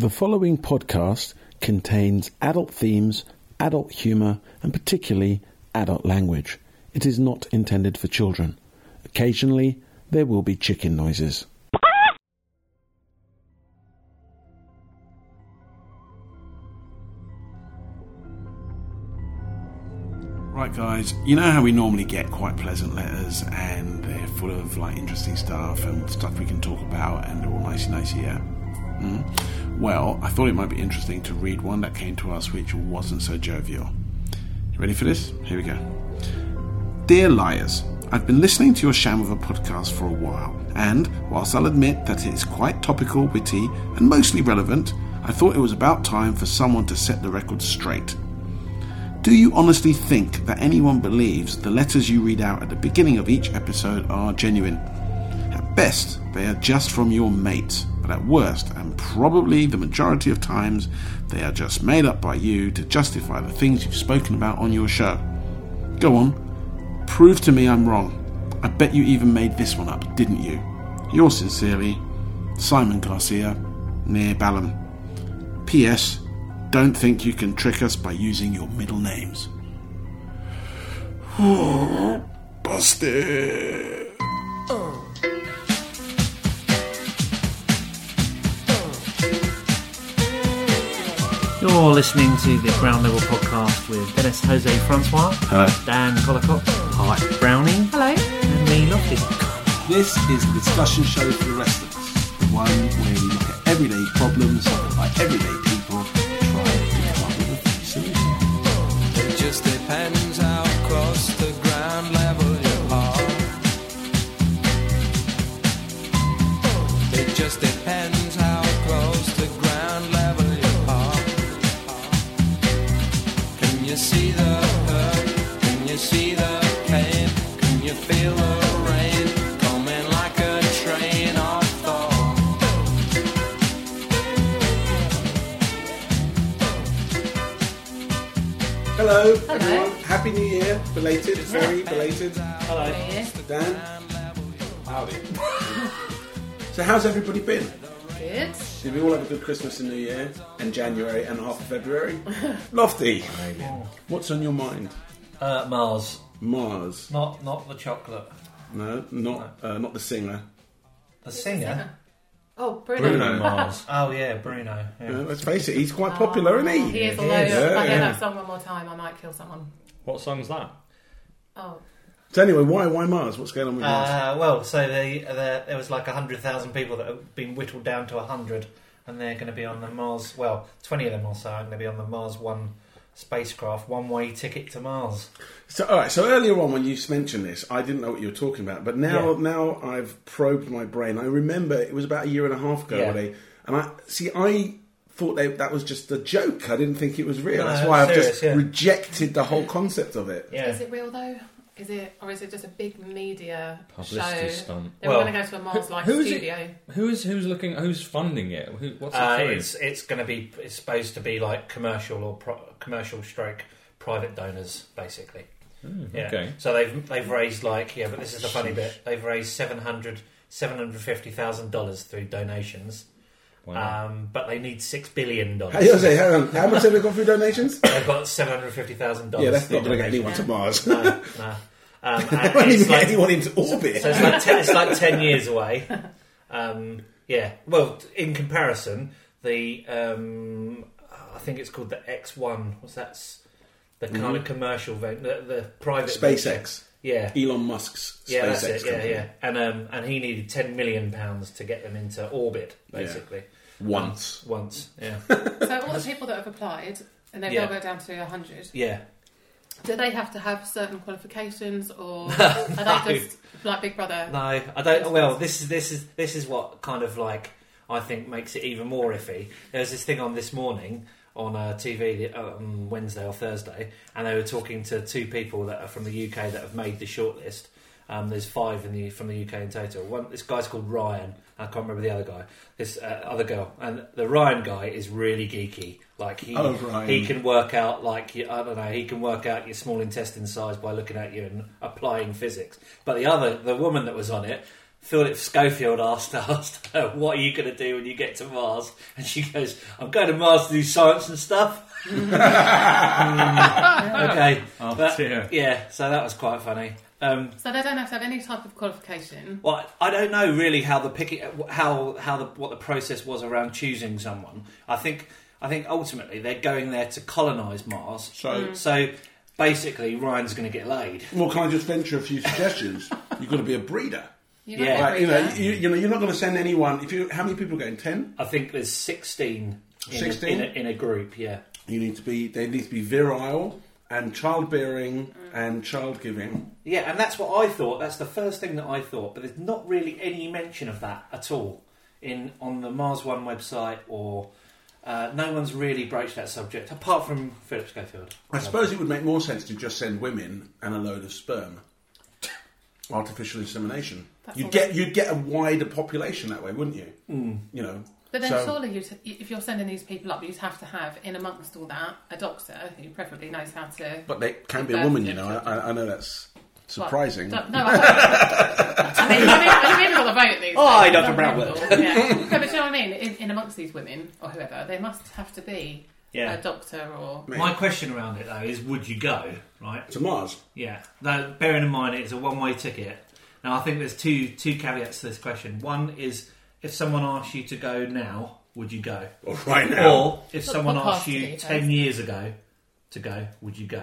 The following podcast contains adult themes, adult humour, and particularly adult language. It is not intended for children. Occasionally, there will be chicken noises. Right, guys, you know how we normally get quite pleasant letters and they're full of like interesting stuff and stuff we can talk about and they're all nicey nicey, yeah? Mm. Well, I thought it might be interesting to read one that came to us which wasn't so jovial. You ready for this? Here we go. Dear Liars, I've been listening to your Sham of a podcast for a while, and whilst I'll admit that it is quite topical, witty, and mostly relevant, I thought it was about time for someone to set the record straight. Do you honestly think that anyone believes the letters you read out at the beginning of each episode are genuine? Best, they are just from your mates, but at worst, and probably the majority of times, they are just made up by you to justify the things you've spoken about on your show. Go on, prove to me I'm wrong. I bet you even made this one up, didn't you? Yours sincerely, Simon Garcia, near Balham. P.S. Don't think you can trick us by using your middle names. Busted. Oh. You're listening to the Ground Level Podcast with Dennis Jose Francois, Hello. Dan Collicott, Hi. Brownie, Hello. and me, Lofty. This is the discussion show for the rest of us. The one where we look at everyday problems by everyday people and try to come up with a solution. It just depends how close to ground level you are. It just depends Hello, Hello. everyone. Happy New Year. Belated, very belated. Hello. Dan. Howdy. so, how's everybody been? Good. Did we all have a good Christmas and New Year and January and half of February? Lofty. What's on your mind? Uh, Mars. Mars. Not not the chocolate. No, not uh, not the singer. The singer? Oh, Bruno. Bruno Mars. Oh, yeah, Bruno. Yeah. Uh, let's face it, he's quite popular, isn't he? He is, He although is. if I Yeah, hear yeah. that song one more time, I might kill someone. What song's that? Oh, So anyway, why why Mars? What's going on with Mars? Uh, well, so the, the, there was like 100,000 people that have been whittled down to 100, and they're going to be on the Mars, well, 20 of them or so are going to be on the Mars 1 spacecraft, one way ticket to Mars. So all right. So earlier on, when you mentioned this, I didn't know what you were talking about. But now, Yeah. now I've probed my brain. I remember it was about a year and a half ago. Yeah. Where they, and I see. I thought they, that was just a joke. I didn't think it was real. No, That's why I've just yeah. rejected the whole concept of it. Yeah. is it real though? Is it, or is it just a big media Publicity show? stunt. They Well, were going to go to a Mars-like who is it? studio. Who's who's looking? Who's funding it? Who, what's it Uh, through? it's it's going to be it's supposed to be like commercial or pro- commercial stroke private donors basically. Hmm, Yeah. Okay. So they've they've raised like yeah, but this is the funny bit. They've raised 700 $750,000 through donations. Wow. Um, but they need six billion dollars. Hey, I say, hang on. How much have they got through donations? They've got seven hundred fifty thousand dollars. yeah, that's not going to get anyone to Mars. No, no. Um, They and won't even it's get like, anyone into orbit. so it's like ten, it's like ten years away. Um, yeah. Well, in comparison, the um, I think it's called the X One. What's that's the kind of commercial vent, the, the private SpaceX, Yeah. Elon Musk's Yeah, that's it. Yeah, company. yeah, and um, and he needed ten million pounds to get them into orbit, basically. Once. Once, yeah, So all the people that have applied, and they've Yeah. all go down to 100, yeah. Do they have to have certain qualifications, or are they just like Big Brother? No, I don't. Well, this is this is this is what kind of like I think makes it even more iffy. There was this thing on this morning on uh, TV on Wednesday or Thursday, and they were talking to two people that are from the UK that have made the shortlist. Um, there's five in the from the UK in total. One, this guy's called Ryan. I can't remember the other guy. This uh, other girl, and the Ryan guy is really geeky. Like he Oh, he can work out like I don't know. He can work out your small intestine size by looking at you and applying physics. But the other, the woman that was on it, Philip Schofield asked, asked her, "What are you going to do when you get to Mars?" And she goes, "I'm going to Mars to do science and stuff." Okay, Oh, dear. yeah, so that was quite funny. Um, So they don't have to have any type of qualification. well, I don't know really how the picking, how how the what the process was around choosing someone. I think I think ultimately they're going there to colonise Mars. So, So basically, Ryan's going to get laid. well, can I just venture a few suggestions? You've got to be a breeder. You Yeah. Like, you know, you, you know, you're not going to send anyone. If you, how many people are going? Ten. I think there's 16 in, 16? A, in, a, in a group. Yeah. You need to be. They need to be virile and childbearing and child giving. Yeah, and that's what I thought. That's the first thing that I thought. But there's not really any mention of that at all in on the Mars One website, or uh, no one's really broached that subject apart from Philip Schofield. I suppose it would make more sense to just send women and a load of sperm. Artificial insemination. That's you'd all get you'd get a wider population that way, wouldn't you? Mm. You know. But then So- surely, you'd, if you're sending these people up, you'd have to have, in amongst all that, a doctor who preferably knows how to. But they can be a woman, you know. I, I know that's surprising. Well, no, I, I mean, I mean, we've got the vote these oh, Hi, days. Dr. Some Brownwood. people, Yeah. No, but do you know what I mean? In, in amongst these women or whoever, there must have to be Yeah. a doctor or. My question around it though is, would you go? Right. to Mars. Yeah. Now, bearing in mind it's a one-way ticket. Now, I think there's two two caveats to this question. One is if someone asked you to go now, would you go? Or right now. Or if What someone asked you you ten years ago to go, would you go?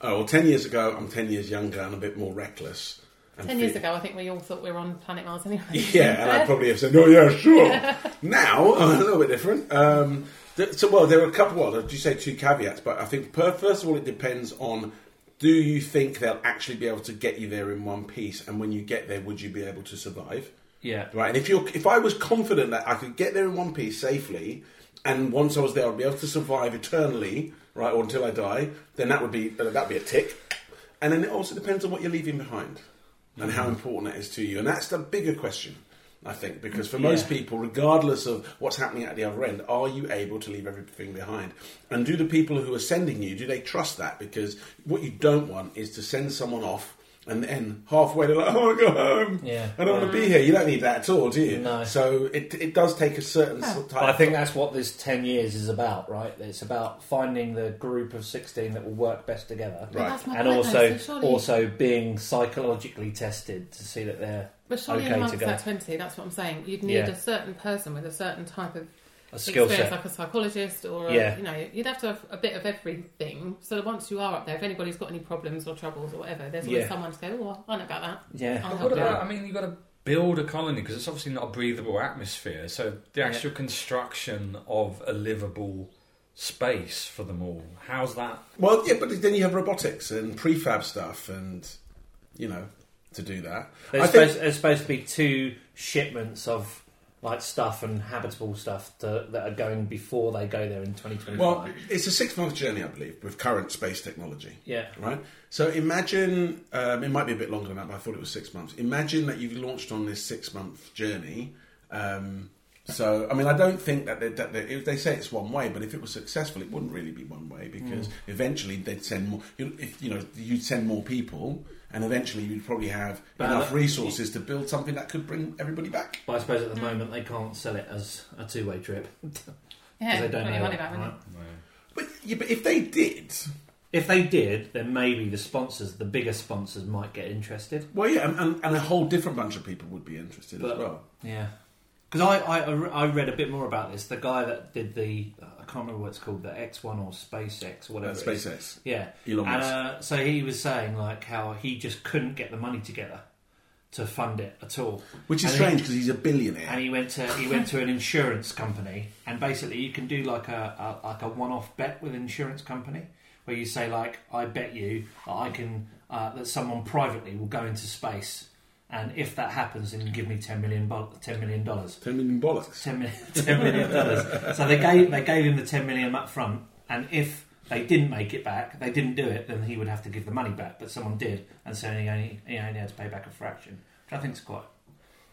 Oh well, ten years ago, I'm ten years younger and a bit more reckless. and Ten years fe- ago, I think we all thought we were on planet Mars anyway. Yeah, and I'd probably have said, "Oh yeah, sure." now I'm a little bit different. Um, th- so, well, there are a couple. Well, did you say two caveats? But I think per, first of all, it depends on: do you think they'll actually be able to get you there in one piece? And when you get there, would you be able to survive? Yeah. Right. And if you, are if I was confident that I could get there in one piece safely, and once I was there, I'd be able to survive eternally, right, or until I die, then that would be uh, that'd be a tick. And then it also depends on what you're leaving behind and how important that is to you. And that's the bigger question, I think, because for most Yeah. people, regardless of what's happening at the other end, are you able to leave everything behind? And do the people who are sending you do they trust that? Because what you don't want is to send someone off. And then halfway they're like, "Oh, "I want to go home. Yeah. I don't want to be mm. here." You don't need that at all, do you? No. So it, it does take a certain sort of type. But I think that's what this 10 years is about, right? It's about finding the group of 16 that will work best together. Right. that's my And point, though, also, so surely- also being psychologically tested to see that they're But surely okay in to amongst go. that 20, that's what I'm saying. You'd need Yeah. a certain person with a certain type of a skill experience, set. like a psychologist or, a, Yeah. you know, you'd have to have a bit of everything. So that once you are up there, if anybody's got any problems or troubles or whatever, there's always Yeah. someone to go, oh, I know about that. Yeah. I'll But help what about, out. I mean, you've got to build a colony because it's obviously not a breathable atmosphere. So the actual construction of a livable space for them all, how's that? well, yeah, but then you have robotics and prefab stuff, and you know, to do that. There's, I think supposed, there's supposed to be two shipments of like stuff and habitable stuff to, that are going before they go there in 2025. Well, it's a six month journey, I believe, with current space technology. yeah. Right? So imagine, um, it might be a bit longer than that, but I thought it was six months. Imagine that you've launched on this six month journey. Um, so, I mean, I don't think that, they, that they, if they say it's one way, but if it was successful, it wouldn't really be one way because mm. eventually they'd send more. You, if you know, you'd send more people, and eventually you'd probably have But, enough resources to build something that could bring everybody back. But I suppose at the mm. moment they can't sell it as a two way trip. Yeah, they don't have your money back, right? wouldn't But, yeah, but if they did, If they did, then maybe the sponsors, the bigger sponsors, might get interested. well, yeah, and, and, and a whole different bunch of people would be interested But- as well. Yeah. Because I, I, I read a bit more about this. The guy that did the, I can't remember what it's called, the X1 or SpaceX or Uh, whatever. it is. SpaceX, Yeah. Elon And Musk. uh, so he was saying like how he just couldn't get the money together to fund it at all. Which is and strange he- because he's a billionaire. And he went to he went to an insurance company, and basically you can do like a, a like a one off bet with an insurance company, where you say like I bet you that I can uh, that someone privately will go into space, and if that happens, then you give me ten million bo- ten million dollars. Ten million bollocks. 10 million, 10 million dollars. so they gave they gave him the ten million up front, and if they didn't make it back, they didn't do it, then he would have to give the money back. But someone did, and so he only he only had to pay back a fraction, which I think is quite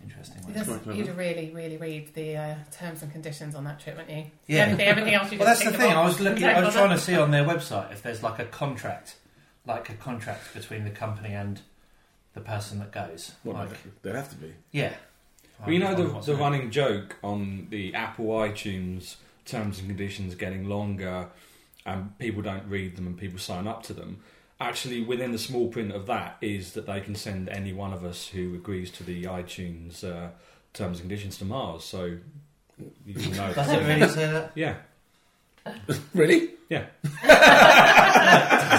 interesting. you? That's Just- quite You'd really, really read the uh, terms and conditions on that trip, wouldn't you? Yeah. Everything, everything else you Well, that's the thing. I was looking. I was trying to see on their website if there's like a contract, like a contract between the company and the person that goes. Well, like, they'd have to be. yeah. Well, you know the, the running joke on the Apple iTunes terms and conditions getting longer, and people don't read them and people sign up to them. Actually, within the small print of that is that they can send any one of us who agrees to the iTunes uh, terms and conditions to Mars. So you know. Does it really say that? Yeah, Really? yeah.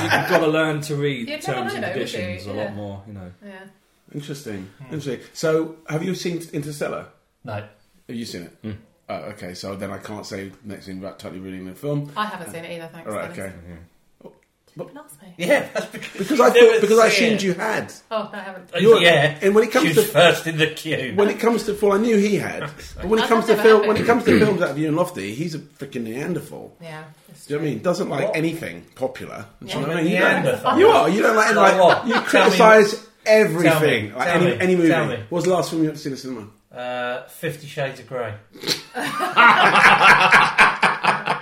You've got to learn to read You'd terms never and know, would you? conditions a Yeah. lot more. You know. Yeah. Interesting. Interesting. So, have you seen Interstellar? No. Have you seen it? Mm. Oh, okay. So then I can't say next thing about totally ruining the film. I haven't seen it either, thanks. All right. Dennis. Okay. Didn't ask me. Yeah, that's because, Because I thought, because I assumed it. you had. Oh, no, I haven't. You're- yeah. and when it comes She to- first in the queue. When it comes to, well, I knew he had. But when it comes to film, when it. it comes to films out of you and Lofty, he's a freaking Neanderthal. Yeah. Do you know what I mean? Doesn't like What? anything popular. Do you Yeah. know what I mean? You, don't, Neanderthal. you are. You don't like, Like like what? you criticise everything. tell me, like tell any, me, any movie. tell me. What was the last film you went seen see in the cinema? Uh, Fifty Shades of Grey.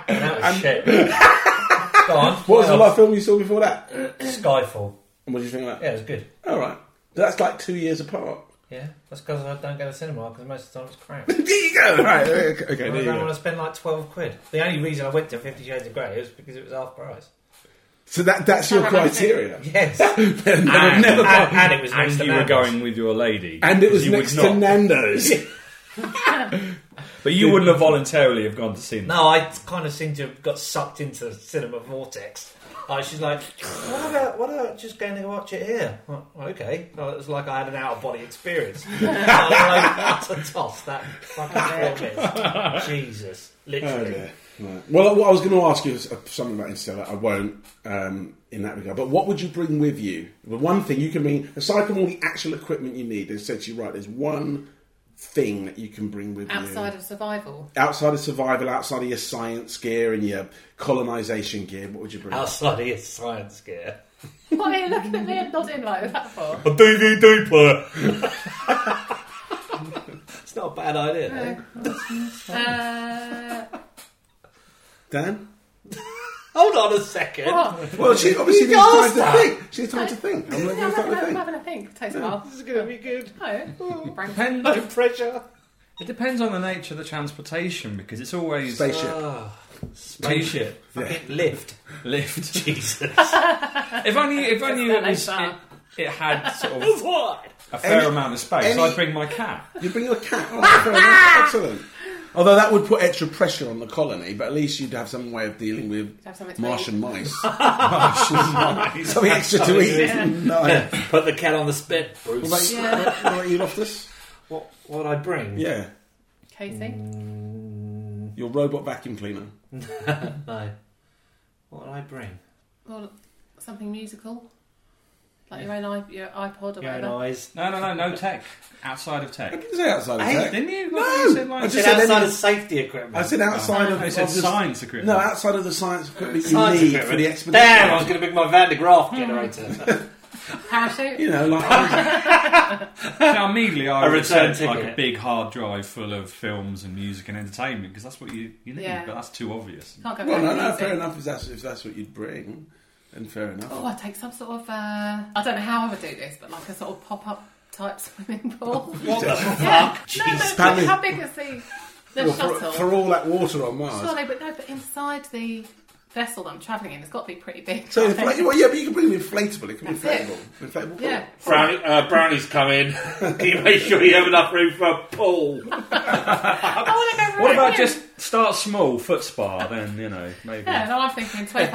that was shit. Go on. What was the last film you saw before that? Skyfall. And what did you think of that? Yeah, it was good. All right. That's like two years apart. Yeah, that's because I don't go to cinema because most of the time it's crap. there you go. Right. Okay. okay I there don't you want to spend like twelve quid. The only reason I went to Fifty Shades of Grey was because it was half price. So that that's your criteria. Yes, Then And, I've never and, and it was and to you were Nando's. going with your lady, and it was You would next to not. Nando's. But you wouldn't have voluntarily have gone to see them. No, I kind of seem to have got sucked into the cinema vortex. Like, she's like, what about, what about just going to watch it here? Well, okay. Well, it was like I had an out of body experience. I was like, utter toss that fucking film is. Jesus. Oh, Literally. dear. Right. Well, what I was going to ask you is uh, something about Interstellar. I won't um, in that regard. But what would you bring with you? The one thing you can bring, aside from all the actual equipment you need, they said to you, right, there's one thing that you can bring with you. Outside of survival. outside of survival, outside of your science gear and your colonization gear, what would you bring? Outside of your science gear. Why are you looking at me and nodding like that for? A DVD player. it's not a bad idea. though. Uh, Dan? Hold on a second. what? Well, she obviously You needs time asked to think. She needs time to think. I'm Yeah, going I'm to having, time to I'm think. having a think. Takes a while. This is going to be good. No. Brain- Depends- No pressure. It depends on the nature of the transportation because it's always Spaceship. Ah, spaceship fucking lift. lift. Jesus. if only if only Just it, was, like it, it had sort of what? a fair Any- amount of space, any- I'd bring my cat. You bring your cat. Oh, fair enough. Excellent. Although that would put extra pressure on the colony, but at least you'd have some way of dealing with Have something to Martian mice. Something extra to eat. no. Put the cat on the spit, What about, Bruce. Yeah. what about you, Loftus? What what I bring? Yeah, Casey. Mm, your robot vacuum cleaner. no. What would I bring? Well, something musical. Like your own i- your iPod or Your own whatever. eyes. No, no, no, no tech outside of tech. I didn't say outside of Hey, tech. Didn't you? No, you said like I I just said said outside any- of safety equipment. I said outside oh, of, I of said the- science equipment. No, outside of the science equipment you Science need equipment. for the expedition. Damn, I was going to bring my Van de Graaff generator. Parachute. You know, like Now, immediately I A would return say like ticket. a big hard drive full of films and music and entertainment because that's what you, you need. Yeah. But that's too obvious. Can't go well, no, wrong no, with fair enough. If that's if that's what you'd bring, then fair enough. Oh, I'd take some sort of, uh, I don't know how I would do this, but like a sort of pop up type swimming pool. what the fuck? No, no, Jeez, but how big is the, the Well, shuttle? for, for all that water on Mars. Surely, but no, but inside the vessel that I'm travelling in, it's got to be pretty big. So, infl- well, yeah, but you can bring an inflatable. It can be That's it. inflatable. Inflatable. yeah. Brownie, uh, brownie's coming. Can you make sure you have enough room for a pool? I want to go What about just start small, foot spa, then you know maybe Yeah, no, I'm thinking 25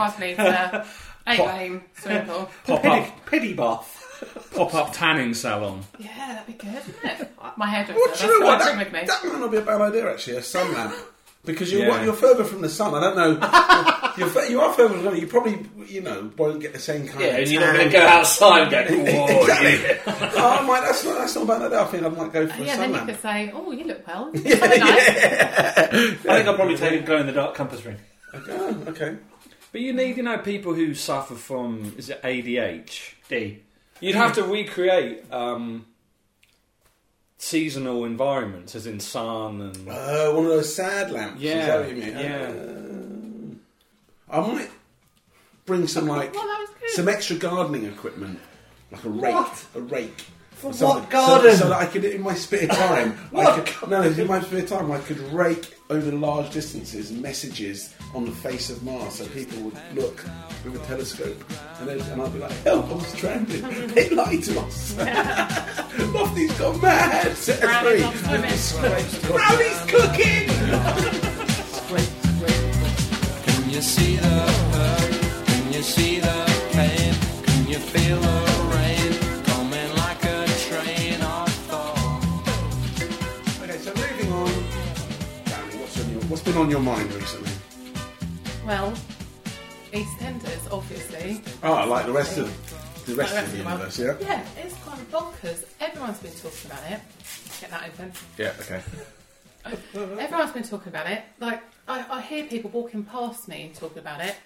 metre, 8 lane swimming pool. pop up, Pity bath. pop up tanning salon. Yeah, that'd be good, wouldn't it? My hairdresser, Well, that's do you know what? what That, with me. that might not be a bad idea, actually. A sun lamp. Because you're, Yeah. you're further from the sun. I don't know. you're, fa- you are further from the sun. You probably, you know, won't get the same kind Yeah, of and you're not going tan. to go outside and go, whoa. exactly. oh, I might, that's, not, that's not a bad idea. I think I might go for a sun. Yeah, sun then you lamp. could say, oh, you look well. Something nice. I think I'll probably take a glow in the dark compass ring. Oh, okay. But you need, you know, people who suffer from is it ADH? D. You'd have to recreate um, seasonal environments, as in sun and Uh, one of those sad lamps. Yeah, Is that what you mean? yeah. Uh, I might bring some like Well, that was good. some extra gardening equipment. like a rake, What? a rake. For So- what so- garden? So, that I could, in my spare time, I could, no, in my spare time, I could rake over large distances messages on the face of Mars, so people would look with a telescope, and, then, and I'd be like, "Help! I'm stranded. they lied to us. Lofty's gone mad. Set free." Brownie's swimming. Brownie's cooking. Can you see the hurt? Can you see the pain? Can you feel the rain coming like a train of thought? Okay, so moving on. Brownie, what's, on your, what's been on your mind recently? Well, EastEnders, obviously. Oh, like the rest of the rest Like of the universe, yeah. Yeah, it's kind of bonkers. Everyone's been talking about it. Get that open. Yeah. Okay. Everyone's been talking about it. Like, I, I hear people walking past me and talking about it.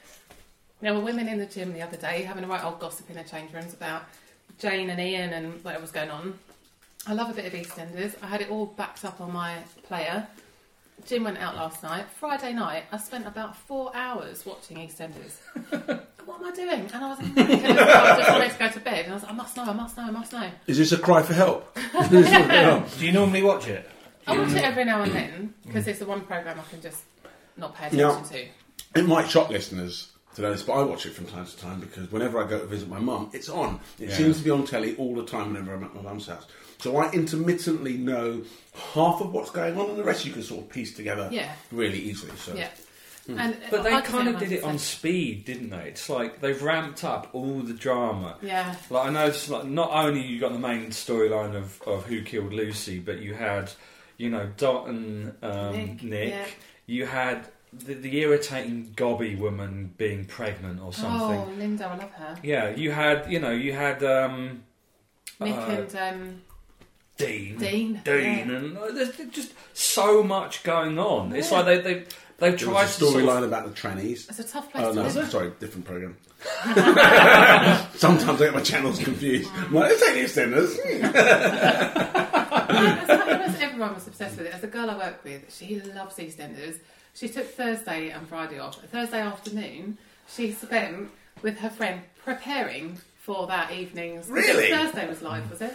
There were women in the gym the other day having a right old gossip in the change rooms about Jane and Ian and whatever was going on. I love a bit of EastEnders. I had it all backed up on my player. Jim went out last night. Friday night, I spent about four hours watching EastEnders. what am I doing? And I was knackered as well. I just wanted to go to bed. And I was like, I must know, I must know, I must know. Is this a cry for help? Is this what's going on? Do you normally watch it? I watch it every now and then because it's the one program I can just not pay Yeah. attention to. It might shock listeners to know this, but I watch it from time to time because whenever I go to visit my mum, it's on. It Yeah. seems to be on telly all the time whenever I'm at my mum's house. So I intermittently know half of what's going on, and the rest you can sort of piece together Yeah. really easily. So Yeah. And But they kind of did it on speed, didn't they? It's like they've ramped up all the drama. Yeah. Like I noticed, like not only you got the main storyline of, of who killed Lucy, but you had, you know, Dot and um, Nick, Nick. yeah. You had the, the irritating gobby woman being pregnant or something. Oh, Linda, I love her. Yeah, you had, you know, you had um, Nick Uh, and um, Dean, Dean. Dean, Yeah. and uh, there's just so much going on. It's like they they they've there tried was a to sort of- storyline about the trannies. It's a tough place Oh to no, live. sorry, different program. Sometimes I get my channels confused. I'm like, it's only extenders. As much as everyone was obsessed with it, as a girl I work with, she loves EastEnders. She took Thursday and Friday off. Thursday afternoon, she spent with her friend preparing for that evening's. Really? Thursday was live, was it?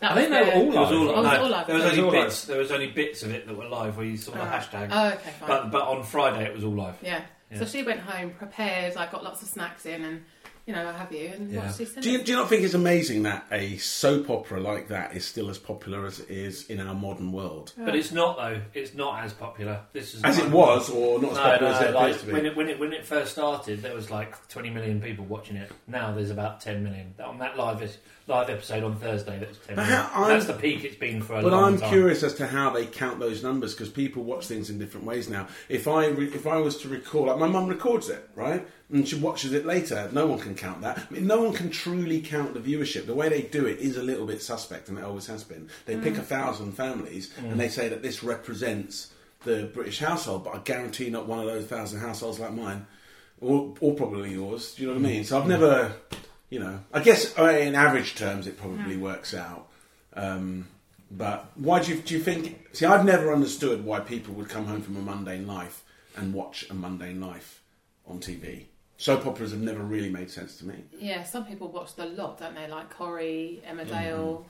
That I think was they were the- all It was live. all, Oh, was it all live? There was It was only all bits. There was only bits of it that were live where you saw the Oh. hashtag. Oh, okay, fine. but but on Friday it was all live. yeah. Yeah. So she went home prepared. I got lots of snacks in, and you know, have you, and Yeah. watched EastEnders. Do you, do you not think it's amazing that a soap opera like that is still as popular as it is in our modern world? But it's not though. It's not as popular. This is As it was, or not as No, popular no, as it like, appears to be? when it when it when it first started, there was like 20 million people watching it. Now there's about 10 million on that live live episode on Thursday. That's 10 But million. how- I'm- That's the peak it's been for a long time. But long I'm time. curious as to how they count those numbers because people watch things in different ways now. If I re- if I was to record, like my mum records it, right, and she watches it later, no one can count that. I mean, no one can truly count the viewership. The way they do it is a little bit suspect, and it always has been. They pick a thousand families and they say that this represents the British household, but I guarantee not one of those thousand households like mine, or, or probably yours. Do you know what I mean? So I've never, you know, I guess uh, in average terms it probably works out. Um, but why do you, do you think? See, I've never understood why people would come home from a mundane life and watch a mundane life on TV. Soap operas have never really made sense to me. Yeah, some people watch the lot, don't they? Like Corrie, Emmerdale.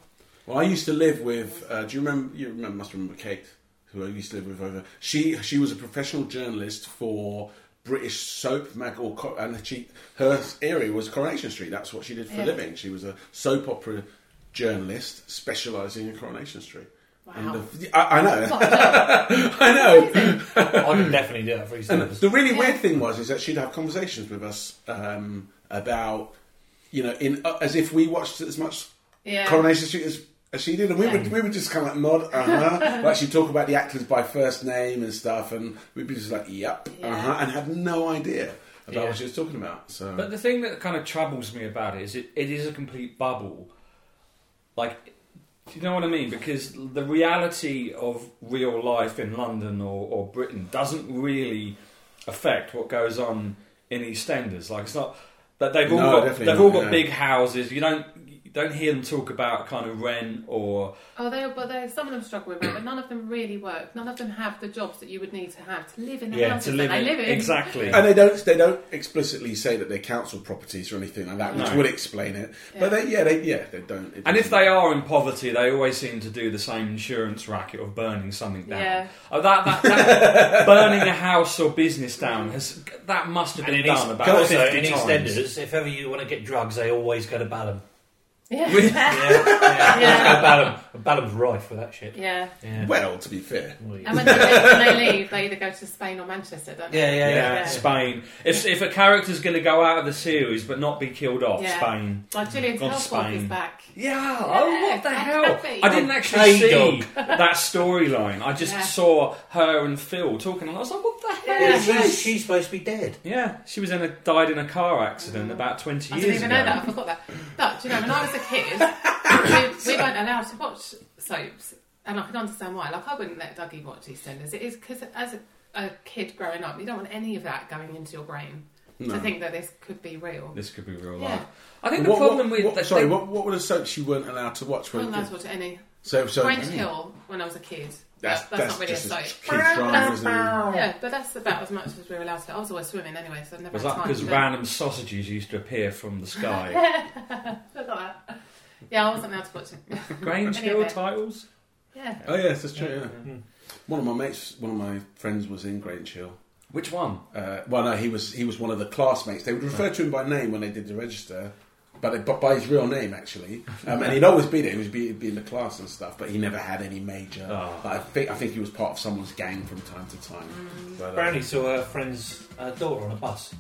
Well, I used to live with. Uh, do you remember? You remember? Must remember Kate, who I used to live with over. She she was a professional journalist for British soap mag, or co- and she her area was Coronation Street. That's what she did for Yeah. a living. She was a soap opera journalist specialising in Coronation Street. Wow. And the, I, I know, What a joke. I know. I can definitely do that for And EastEnders. the really Yeah. weird thing was is that she'd have conversations with us um, about, you know, in uh, as if we watched as much Yeah. Coronation Street as, as she did, and we Yeah. would we would just kind of like nod, uh huh, like she'd talk about the actors by first name and stuff, and we'd be just like, yep, Yeah. uh huh, and have no idea about Yeah. what she was talking about. So, But the thing that kind of troubles me about it is it, it is a complete bubble. Like, do you know what I mean? Because the reality of real life in London or, or Britain doesn't really affect what goes on in EastEnders. Like, it's not that they've all No, got they've all got yeah. big houses. You don't you don't hear them talk about kind of rent or Oh, they but they some of them struggle with it, but none of them really work. None of them have the jobs that you would need to have to live in the yeah houses to live that in they live in. exactly. And they don't they don't explicitly say that they're council properties or anything like that, which No. would explain it. Yeah. But they, yeah, they yeah they don't. And if they are in poverty, they always seem to do the same insurance racket of burning something down. Yeah. Oh, that, that, that burning a house or business down has that must have been in, done East, about also, 50 in times. EastEnders, if ever you want to get drugs, they always go to Balham. Yeah, Yeah, yeah. Yeah. Go Balham. Balham's rife with that shit. yeah. Yeah. well, to be fair, And when they, when they leave, they either go to Spain or Manchester, don't they? Yeah, yeah, Yeah, Yeah. Spain. If if a character's going to go out of the series but not be killed off, Yeah. Spain. Like Gillian Gone is Spain. back. Yeah. Oh, what the Yeah, hell? happy. I didn't actually Hey, see dog. that storyline. I just Yeah. saw her and Phil talking, and I was like, "What the hell Yeah. is She's, this?" she's supposed to be dead. Yeah, she was in a died in a car accident about twenty I years didn't even know that. I forgot that. But you know, when I was a kid, we, we weren't allowed to watch soaps, and I can understand why. Like I wouldn't let Dougie watch EastEnders. It is because as a, a kid growing up, you don't want any of that going into your brain no. to think that this could be real. This could be real Yeah. life. I think What- the problem what- with what- the sorry, thing- what, what were the soaps you weren't allowed to watch? I When wasn't allowed to watch any. so so Grange Hill when I was a kid. That's, that's, that's, not really a just soap. kids drama, isn't? Yeah, but that's about as much as we were allowed to. I was always swimming anyway, so I never was had that time. because to- random sausages used to appear from the sky? Look at that. Yeah, I wasn't allowed to watch it. Grange Any of Hill it. titles. Yeah. Oh yes, that's true. Yeah. One of my mates, one of my friends, was in Grange Hill. Which one? Uh, well, no, he was he was one of the classmates. They would refer to him by name when they did the register, but, it, by his real name actually. Um, and he'd always be there. He would be, be in the class and stuff, but he never had any major. Oh. like, I think I think he was part of someone's gang from time to time. But, uh, Brownie saw her friend's uh, daughter on a bus.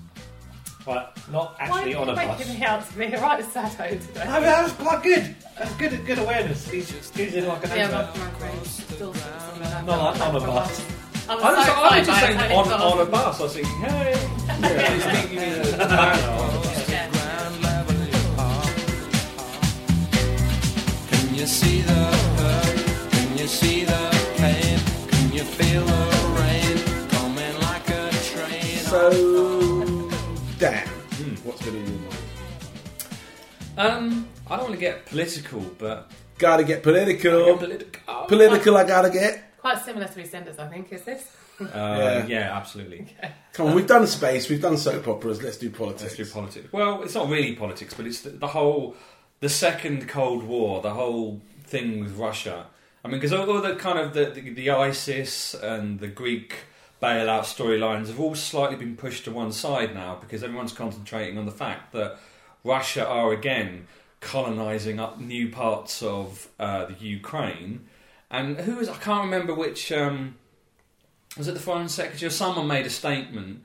Right, not actually are on a bus. Why making me out to be a right Sato today? No, that was quite good. That's good, good awareness. He's using like an Yeah, advert. my, my still like. Not like on a bus. I was I was, so I was excited just saying it, on, on a bus. I was thinking, hey, yeah, he's thinking he's a Yeah. see the hurt? Can you see the pain? Can you feel the rain coming like a train? so, Dan, Hmm. what's been in your mind? Um, I don't want to get political, but Gotta get political. political. Political, I gotta get. Quite similar to EastEnders, I think, is this? Uh, Yeah. yeah. absolutely. Come on, we've done space, we've done soap operas. Let's do politics. Let's do politics. Well, it's not really politics, but it's the, the whole, the second Cold War, the whole thing with Russia. I mean, because all, the kind of the, the, the ISIS and the Greek bailout storylines have all slightly been pushed to one side now because everyone's concentrating on the fact that Russia are again colonizing up new parts of uh, the Ukraine. And who was I can't remember which um, was it the foreign secretary or someone made a statement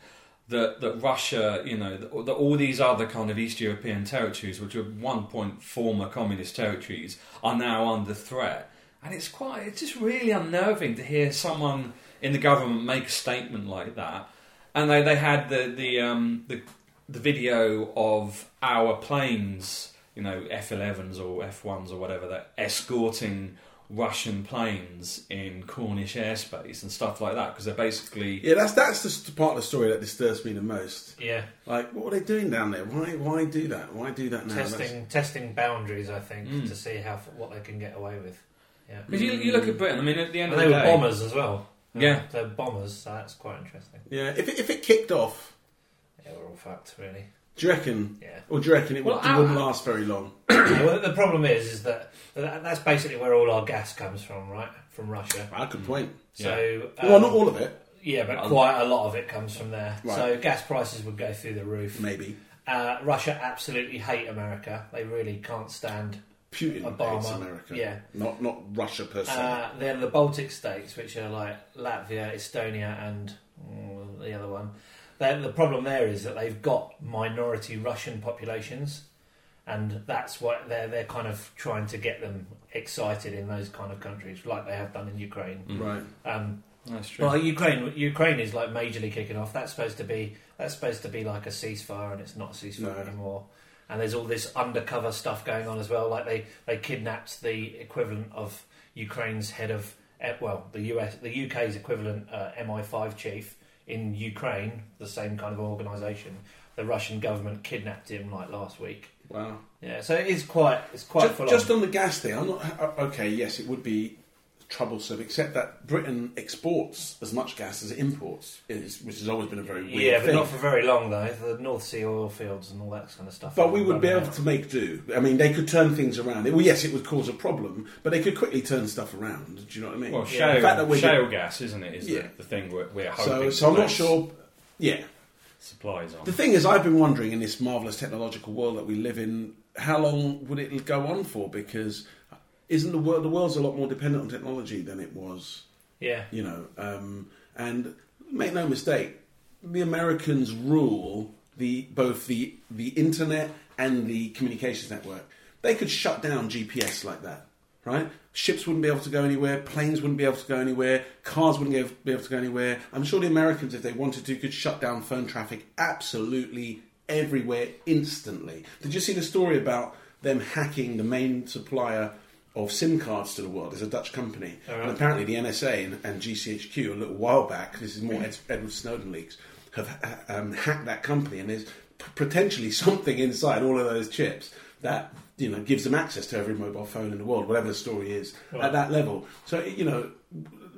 that that Russia, you know, that, all these other kind of East European territories, which were one point former communist territories, are now under threat. And it's quite, it's just really unnerving to hear someone in the government make a statement like that. And they, they had the the, um, the the video of our planes, you know, F-11s or F-1s or whatever, that escorting Russian planes in Cornish airspace and stuff like that, because they're basically Yeah, that's that's the part of the story that disturbs me the most. Yeah, Like, what are they doing down there? Why why do that? Why do that now? That's- testing testing boundaries. I think Mm. to see how what they can get away with. Yeah, Because you, you look at Britain, I mean, at the end of the day. and of they the were day, bombers as well. Yeah. they're bombers. So that's quite interesting. Yeah, if it, if it kicked off, Yeah, we're all fucked, really. Do you reckon? Yeah. Or do you reckon it, Well, would, it I- wouldn't last very long? well, the problem is, is that that- that's basically where all our gas comes from, right? From Russia. I could point. So, well, um, not all of it, Yeah, but Um, quite a lot of it comes from there. Right. So gas prices would go through the roof. maybe. Uh, Russia absolutely hate America. They really can't stand. Putin Obama, hates America. yeah. Not not Russia per se. Uh, then the Baltic states, which are like Latvia, Estonia, and mm, the other one. Then the problem there is that they've got minority Russian populations, and that's what they're they're kind of trying to get them excited in those kind of countries, like they have done in Ukraine. Mm. right. Um, That's true. well, Ukraine Ukraine is like majorly kicking off. That's supposed to be that's supposed to be like a ceasefire, and it's not a ceasefire No. anymore. And there's all this undercover stuff going on as well. Like they they kidnapped the equivalent of Ukraine's head of eh, well the US the UK's equivalent uh, MI5 chief in Ukraine, the same kind of organisation. The Russian government kidnapped him like last week. Wow. Yeah, so it is quite it's quite Just, full just on. the gas thing, I'm not okay. Yes, it would be troublesome, except that Britain exports as much gas as it imports, which has always been a very weird Yeah, but thing. not for very long though. The North Sea oil fields and all that kind of stuff. But we would be able out. to make do. I mean, they could turn things around. Well, yes, it would cause a problem, but they could quickly turn stuff around. Do you know what I mean? Well, Yeah. shale, The fact that we're gas, isn't it? Is Yeah. the, the thing we're, we're hoping. so I'm not sure. Yeah, Supplies on. The thing is, I've been wondering in this marvelous technological world that we live in, how long would it go on for? Because isn't the world the world's a lot more dependent on technology than it was, Yeah, you know? Um, and make no mistake, the Americans rule the both the the internet and the communications network. They could shut down GPS like that, right? Ships wouldn't be able to go anywhere, planes wouldn't be able to go anywhere, cars wouldn't be able- be able to go anywhere. I'm sure the Americans, if they wanted to, could shut down phone traffic absolutely everywhere instantly. Did you see the story about them hacking the main supplier of SIM cards to the world? It's a Dutch company. And apparently the NSA and, and GCHQ a little while back, this is more Ed, Edward Snowden leaks, have um, hacked that company and there's p- potentially something inside all of those chips that you know gives them access to every mobile phone in the world, whatever the story is at that level. So you know,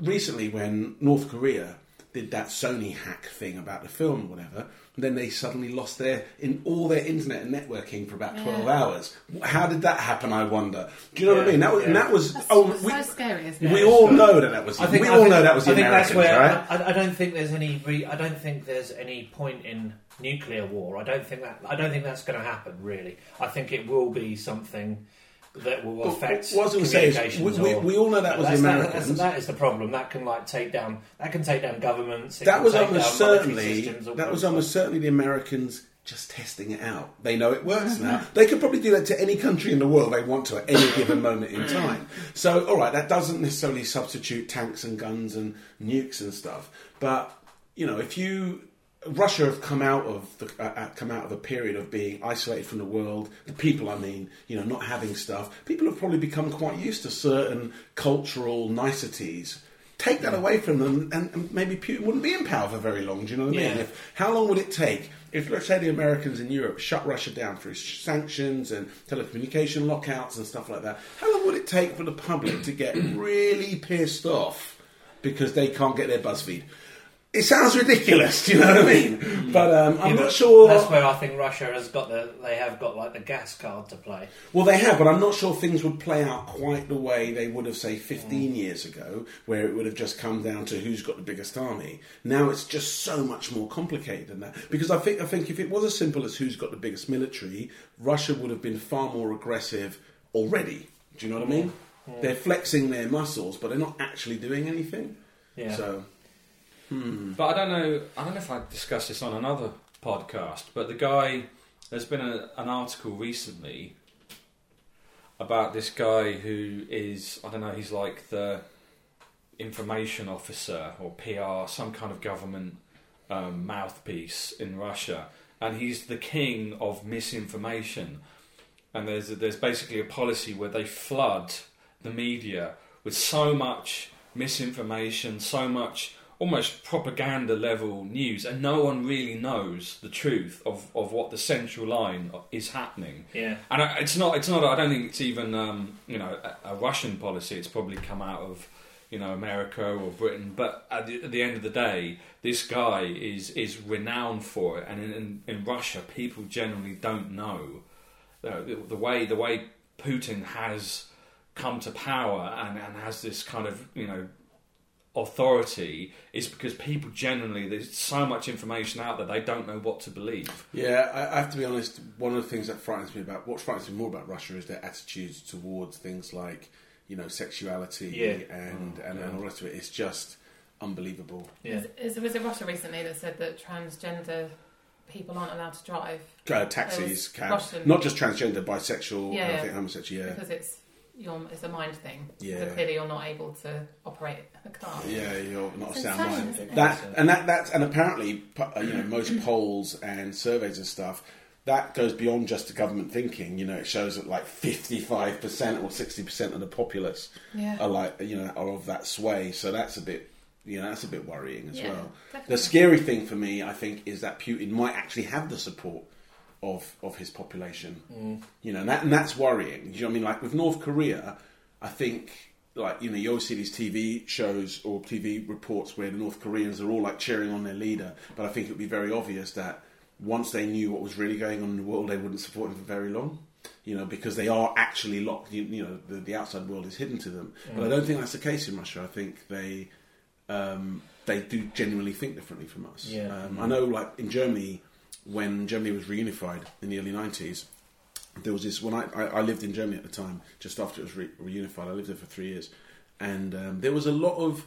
recently when North Korea did that Sony hack thing about the film or whatever, then they suddenly lost their in all their internet and networking for about twelve Yeah. hours. How did that happen? I wonder. Do you know what I mean? That was, and that was That's oh, so we, scary, isn't it? we all know that that was. I think we I all think- know that was the I think Americans, that's where right? I, I don't think there's any. Re, I don't think there's any point in nuclear war. I don't think that. I don't think that's going to happen. Really, I think it will be something that will affect what I was say is, we- we- we all know that was the that's- that- Americans. that's- the problem. That can like take down. That can take down governments. that was almost certainly that was almost certainly the Americans just testing it out. They know it works now. They could probably do that to any country in the world they want to at any given moment in time. So, all right, that doesn't necessarily substitute tanks and guns and nukes and stuff. But you know, if you Russia have come out of the, uh, uh, come out of a period of being isolated from the world. The people, I mean, you know, not having stuff. People have probably become quite used to certain cultural niceties. Take that away from them, and, and maybe Putin wouldn't be in power for very long. Do you know what I mean? Yeah. If, how long would it take if, let's say, the Americans in Europe shut Russia down through sanctions and telecommunication lockouts and stuff like that? How long would it take for the public to get really pissed off because they can't get their BuzzFeed? It sounds ridiculous, do you know what I mean? Mm. But um, I'm Yeah, not sure. That's where I think Russia has got the. They have got like the gas card to play. Well, they have, but I'm not sure things would play out quite the way they would have, say, 15 mm. years ago, where it would have just come down to who's got the biggest army. Now it's just so much more complicated than that. Because I think, I think if it was as simple as who's got the biggest military, Russia would have been far more aggressive already. Do you know what I mean? Mm. They're flexing their muscles, but they're not actually doing anything. Yeah. So, But I don't know. I don't know if I discussed this on another podcast. But the guy, there's been a, an article recently about this guy who is I don't know. He's like the information officer or PR, some kind of government um, mouthpiece in Russia, and he's the king of misinformation. And there's there's basically a policy where they flood the media with so much misinformation, so much almost propaganda level news, and no one really knows the truth of, of what the central line is happening. Yeah. And I- it's not. It's not. I don't think it's even um, you know a, a Russian policy. It's probably come out of you know America or Britain. But at the, at the end of the day, this guy is is renowned for it. And in, in, in Russia, people generally don't know the, the way the way Putin has come to power and, and has this kind of you know authority is because people generally there's so much information out there they don't know what to believe. Yeah, I, I have to be honest. One of the things that frightens me about what frightens me more about Russia is their attitudes towards things like you know sexuality Yeah. and and, and all the rest of it. It's just unbelievable. Yeah. Is, is, was it Russia recently that said that transgender people aren't allowed to drive Uh, taxis, cabs, Russian- not just transgender, bisexual, Yeah, I yeah. think homosexual. Yeah, because it's you're, it's a mind thing. Yeah. So clearly you're not able to operate a car. yeah, you're not a sound insane, mind. That and that that's and apparently, uh, you know, most polls and surveys and stuff. That goes beyond just the government thinking. You know, it shows that like fifty-five percent or sixty percent of the populace Yeah. are like you know are of that sway. So that's a bit you know that's a bit worrying as Yeah, well. definitely. The scary thing for me, I think, is that Putin might actually have the support of of his population. Mm. You know, and, that, and that's worrying. Do You know what I mean? Like with North Korea, I think like you know you always see these TV shows or TV reports where the North Koreans are all like cheering on their leader, but I think it would be very obvious that once they knew what was really going on in the world, they wouldn't support him for very long. You know, because they are actually locked. You, you know, the, the outside world is hidden to them. But I don't think that's the case in Russia. I think they um, they do genuinely think differently from us. Yeah. Um, I know, like in Germany, when Germany was reunified in the early nineties, there was this. When I, I, I lived in Germany at the time, just after it was re- reunified, I lived there for three years, and um, there was a lot of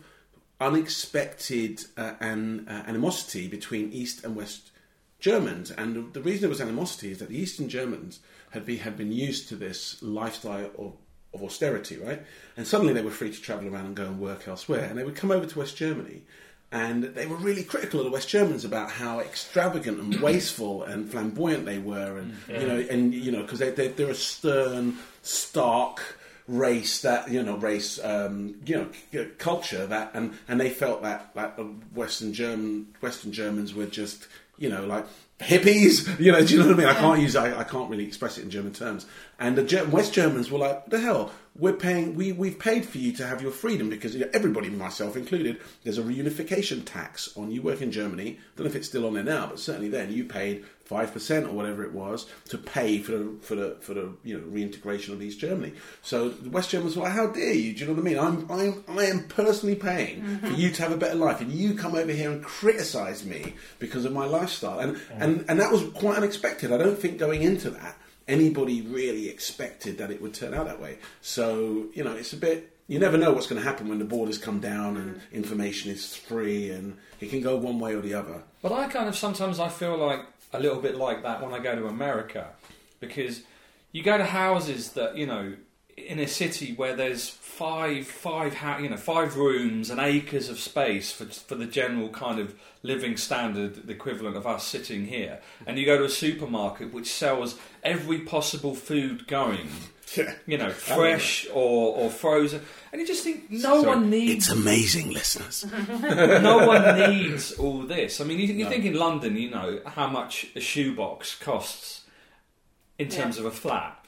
unexpected uh, an, uh, animosity between East and West Germans, and the, reason there was animosity is that the Eastern Germans had been had been used to this lifestyle of, of austerity, right? And suddenly they were free to travel around and go and work elsewhere, and they would come over to West Germany, and they were really critical of the West Germans about how extravagant and wasteful and flamboyant they were, and you know, and you know, because they, they they're a stern, stark race that you know race um, you know c- culture that and and they felt that that Western German Western Germans were just you know like hippies you know do you know what I mean? I can't use I, I can't really express it in German terms. And the Ger- West Germans were like "What the hell we're paying we we've paid for you to have your freedom because everybody myself included there's a reunification tax on you work in Germany I don't know if it's still on there now but certainly then you paid five percent or whatever it was to pay for the for the for the you know reintegration of East Germany. So the West Germans were like, "How dare you? Do you know what I mean? I'm I'm I am personally paying for mm-hmm. you to have a better life, and you come over here and criticise me because of my lifestyle." And mm. and and that was quite unexpected. I don't think going into that anybody really expected that it would turn out that way. So you know, it's a bit. You never know what's going to happen when the borders come down and mm. information is free, and it can go one way or the other. But I kind of sometimes I feel like a little bit like that when I go to America, because you go to houses that you know in a city where there's five five you know five rooms and acres of space for for the general kind of living standard, the equivalent of us sitting here, and you go to a supermarket which sells every possible food going. Yeah. You know, fresh or, or frozen, and you just think no one needs It's amazing, listeners. no one needs all this. I mean, you, you think in London, you know how much a shoebox costs in terms of a flat,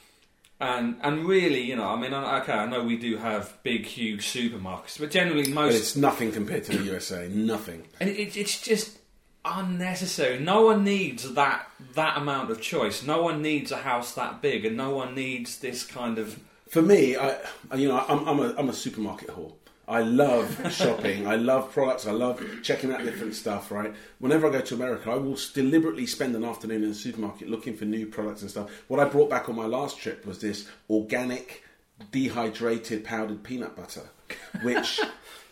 and and really, you know, I mean, okay, I know we do have big, huge supermarkets, but generally But most, it's nothing compared to the USA. Nothing. and it, it's just unnecessary. No one needs that that amount of choice. No one needs a house that big, and no one needs this kind of. For me, I you know I'm, I'm a I'm a supermarket whore. I love shopping. I love products. I love checking out different stuff. Right. Whenever I go to America, I will deliberately spend an afternoon in the supermarket looking for new products and stuff. What I brought back on my last trip was this organic, dehydrated powdered peanut butter, which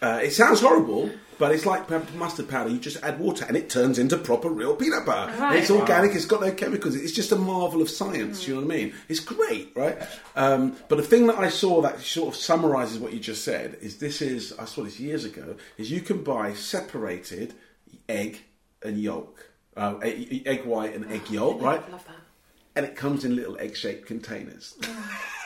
uh, it sounds horrible, but it's like mustard powder. You just add water and it turns into proper real peanut butter. And It's organic. It's got no chemicals. It's just a marvel of science. You know what I mean? It's great, right? Um, but the thing that I saw that sort of summarises what you just said is this is I saw this years ago. Is you can buy separated egg and yolk, uh, egg egg white and egg yolk, right? Love that. and it comes in little egg-shaped containers.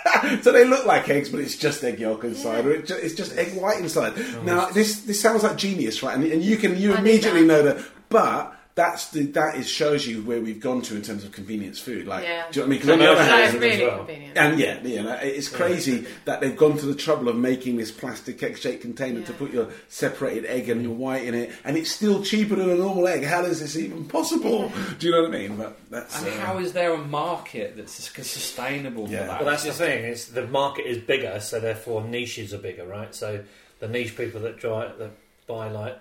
so they look like eggs, but it's just egg yolk inside, or it ju- it's just egg white inside. Oh, now this this sounds like genius, right? And, and you can you I immediately that. know that, but. That's the, that is shows you where we've gone to in terms of convenience food. Like, Yeah. do you know what I mean? 'Cause on the other hand, That is as really well. convenient. and yeah, yeah, no, it's crazy that they've gone to the trouble of making this plastic egg-shaped container to put your separated egg and your white in it, and it's still cheaper than a normal egg. How is this even possible? Do you know what I mean? But that's And uh, how is there a market that's sustainable Yeah. for that? Well, that's the thing. It's the market is bigger, so therefore niches are bigger, right? So the niche people that try that buy like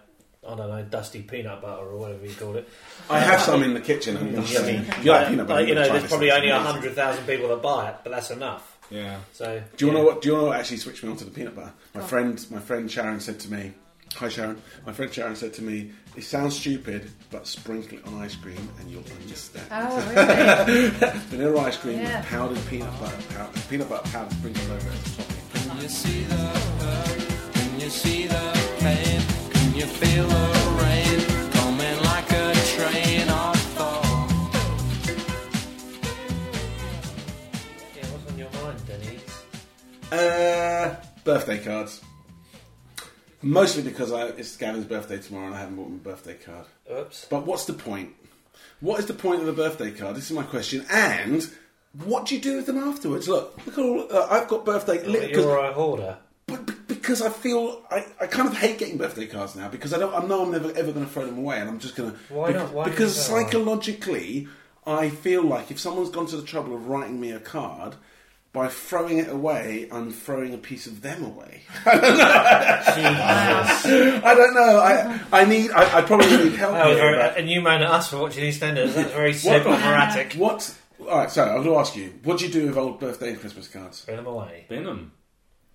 I don't know dusty peanut butter or whatever you call it. I have uh, some in the kitchen. And I mean, you like peanut butter, like, you know, there's probably only It's hundred thousand people that buy it, but that's enough. yeah. So Do you want to yeah. know what? Do you to know what actually switched me onto the peanut butter? My friend, my friend Sharon said to me, "Hi Sharon." My friend Sharon said to me, "It sounds stupid, but sprinkle it on ice cream and you'll understand." Oh, really? Vanilla ice cream Yeah. with powdered peanut butter, powder, peanut butter powder sprinkled over it as topping. Can you see the? Can you see the Uh, birthday cards. Mostly because I, it's Gavin's birthday tomorrow and I haven't bought him a birthday card. Oops. But what's the point? What is the point of a birthday card? This is my question. And what do you do with them afterwards? Look, look at all. Uh, I've got birthday. li- You're a hoarder. But be- because I feel I, I kind of hate getting birthday cards now because I don't I know I'm never ever going to throw them away and I'm just going to Why not? Why because throw psychologically I feel like if someone's gone to the trouble of writing me a card by throwing it away I'm throwing a piece of them away. I don't know. I I need I, I probably need help. That was here, very, but- and you moan at us for watching EastEnders. That's very symptomatic. What? All right, so I'm going to ask you. What do you do with old birthday and Christmas cards? Throw them away. Bin 'em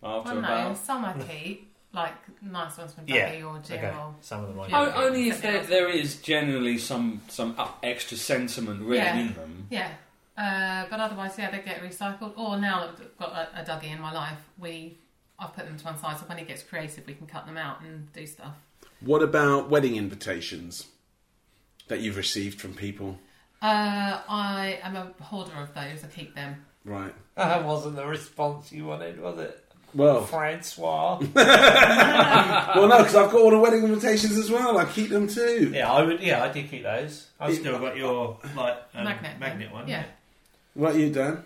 after Well, no, about. some I keep, like nice ones from Yeah. Dougie or Jim Okay. or Some of them I Yeah. Only if there, there is generally some some extra sentiment written Yeah. in them. Yeah, uh, but otherwise, yeah, they get recycled. Or now that I've got a, a Dougie in my life, we I've put them to one side. So when he gets creative, we can cut them out and do stuff. What about wedding invitations that you've received from people? Uh, I am a hoarder of those. I keep them. Right. That wasn't the response you wanted, was it? Well, Francois. well, no, because I've got all the wedding invitations as well. I keep them too. yeah, I would. Yeah, I do keep those. I've still got your like um, Magnet. magnet one. Yeah. What about you, Dan?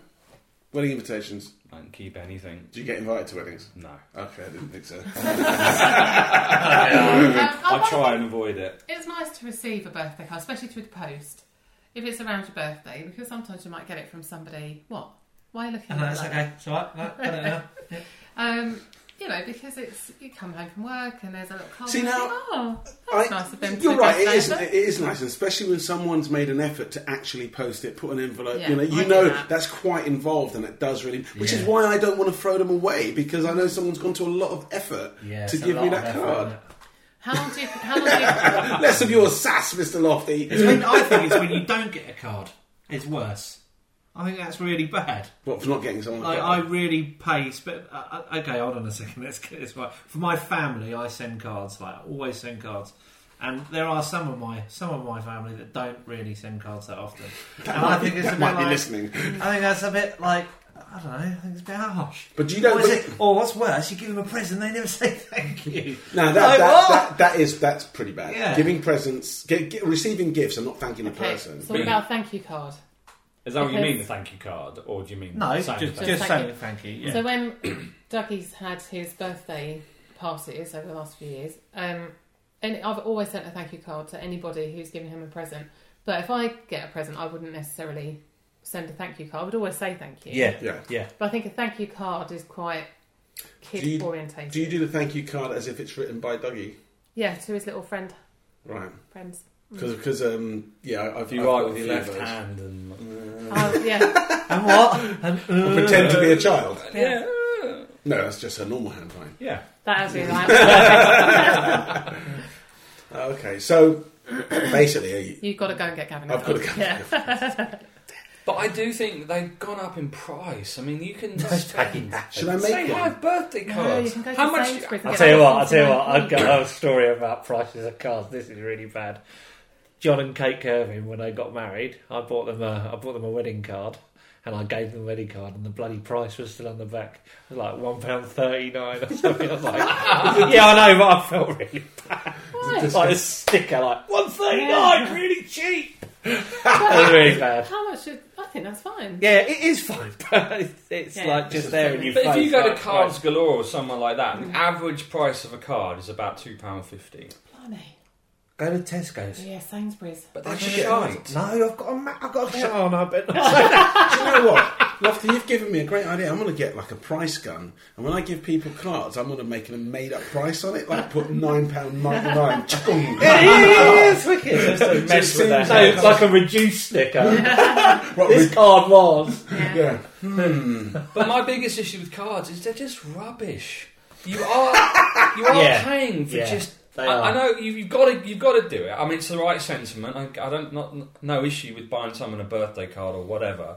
Wedding invitations. Don't keep anything. Do you get invited to weddings? No. Okay, I didn't think so. Um, I I try and avoid it. It's nice to receive a birthday card, especially through the post. If it's around your birthday, because sometimes you might get it from somebody. What? Why are you looking Oh, at no, me that's like okay. It's all right. No, I don't know. That? Um, you know, because it's you come home from work and there's a little card. See, now, think, oh, I- nice of them. you're do right. It birthday, is. but- It is nice, especially when someone's made an effort to actually post it, put an envelope. Yeah, you know, you know that. that's quite involved, and it does really. Which is why I don't want to throw them away because I know someone's gone to a lot of effort Yeah, to give me that card. How long do you? How long do you? Less of your sass, Mister Lofty. It's when, I think it's when you don't get a card. It's worse. I think that's really bad. What for not getting someone? a Like. I really pay. Sp- uh, uh, okay, hold on a second. Let's get this right. For my family, I send cards. Like, I always send cards. And there are some of my some of my family that don't really send cards that often. That and might I think be- it's a that bit might be like, listening. I think that's a bit like I don't know. I think it's a bit harsh. But you don't. Or, but- it, or what's worse, you give them a present, they never say thank you. No, that, Like, that, that, that is that's pretty bad. Yeah. Giving presents, get, get, receiving gifts, and not thanking the Okay, person. so what about a thank you card? Is that what you mean, the thank you card? Or do you mean No, saying just, thank just Just saying thank thank you. Yeah. So when Dougie's had his birthday parties over the last few years, um, and I've always sent a thank you card to anybody who's given him a present. But if I get a present, I wouldn't necessarily send a thank you card. I would always say thank you. yeah, Yeah. yeah. But I think a thank you card is quite Do kid you- orientated. Do you do the thank you card as if it's written by Dougie? Yeah, to his little friend Right. friends. Because, um, yeah, I've You I've write with your left of hand and Oh, yeah, And what? And, I pretend to be a child. yeah. No, that's just her normal handwriting. yeah. That has been like Uh, okay, so basically, uh, you- you've got to go and get Gavin. a I've got to card. go. Yeah. But I do think they've gone up in price. I mean, you can Don't spend. Should I Say make one? have birthday No, cards. you can go How to much? Sainsbury's and I'll get tell you what. I'll tell you what. 49p. I've got a story about prices of cars. This is really bad. John and Kate Kirvin, when they got married, I bought them a I bought them a wedding card, and I gave them a wedding card, and the bloody price was still on the back, it was like one pound thirty nine or something. I was like, yeah, I know, but I felt really bad. Why? Like a sticker, like one thirty nine, really cheap. That was really bad. How much? Should, I think that's fine. Yeah, it is fine, but it's, it's Yeah. like just there in your But if you go to like, Cards Galore or someone like that, the average price of a card is about two pound fifty. Blimey. Go to Tesco's. Yeah, Sainsbury's. But I they're should get shite. No, I've got a, ma- I've got a oh, no, but Do you know what? Lofty, you've given me a great idea. I'm going to get like a price gun, and when I give people cards, I'm going to make a made up price on it, like put £9.99. Chum. yeah, yeah, yeah, yeah, it's wicked. Just to mess with that. No, like- it's like a reduced sticker. What, this we- card was. yeah. Hmm. But my biggest issue with cards is they're just rubbish. You are you are Yeah. paying for Yeah, just. They I, I know you, you've got to you've got to do it. I mean, it's the right sentiment. I, I don't not no issue with buying someone a birthday card or whatever.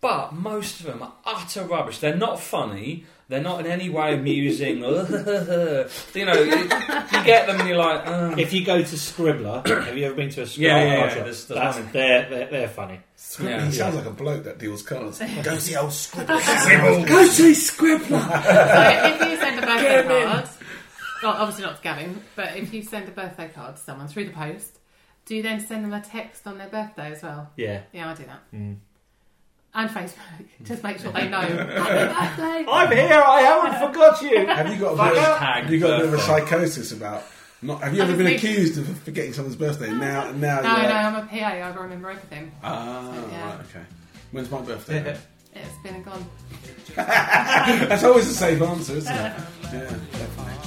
But most of them are utter rubbish. They're not funny. They're not in any way amusing. you know, you, you get them and you're like, uh, If you go to Scribbler, have you ever been to a Scribbler? Yeah, yeah, yeah, card there's- there's That's- one they're, they're, they're funny. Yeah. He sounds like a bloke that deals cards. Go see old Scribble. Go see Scribbler! So if you send a birthday card, well, obviously not to Gavin, but if you send a birthday card to someone through the post, Do you then send them a text on their birthday as well? Yeah. Yeah, I do that. Mm. And Facebook. Just make sure they know. Happy birthday! I'm here. I haven't forgot you. Have you got a Fuck bit, up. have you got a bit of a Birthday. psychosis about? Not, have you I ever just been think- accused of forgetting someone's birthday? Now, now No, you're no, like, I'm a PA. I remember everything. ah, Yeah. right, okay. When's my birthday? then? It's been and gone. That's always the safe answer, isn't it? Yeah, definitely.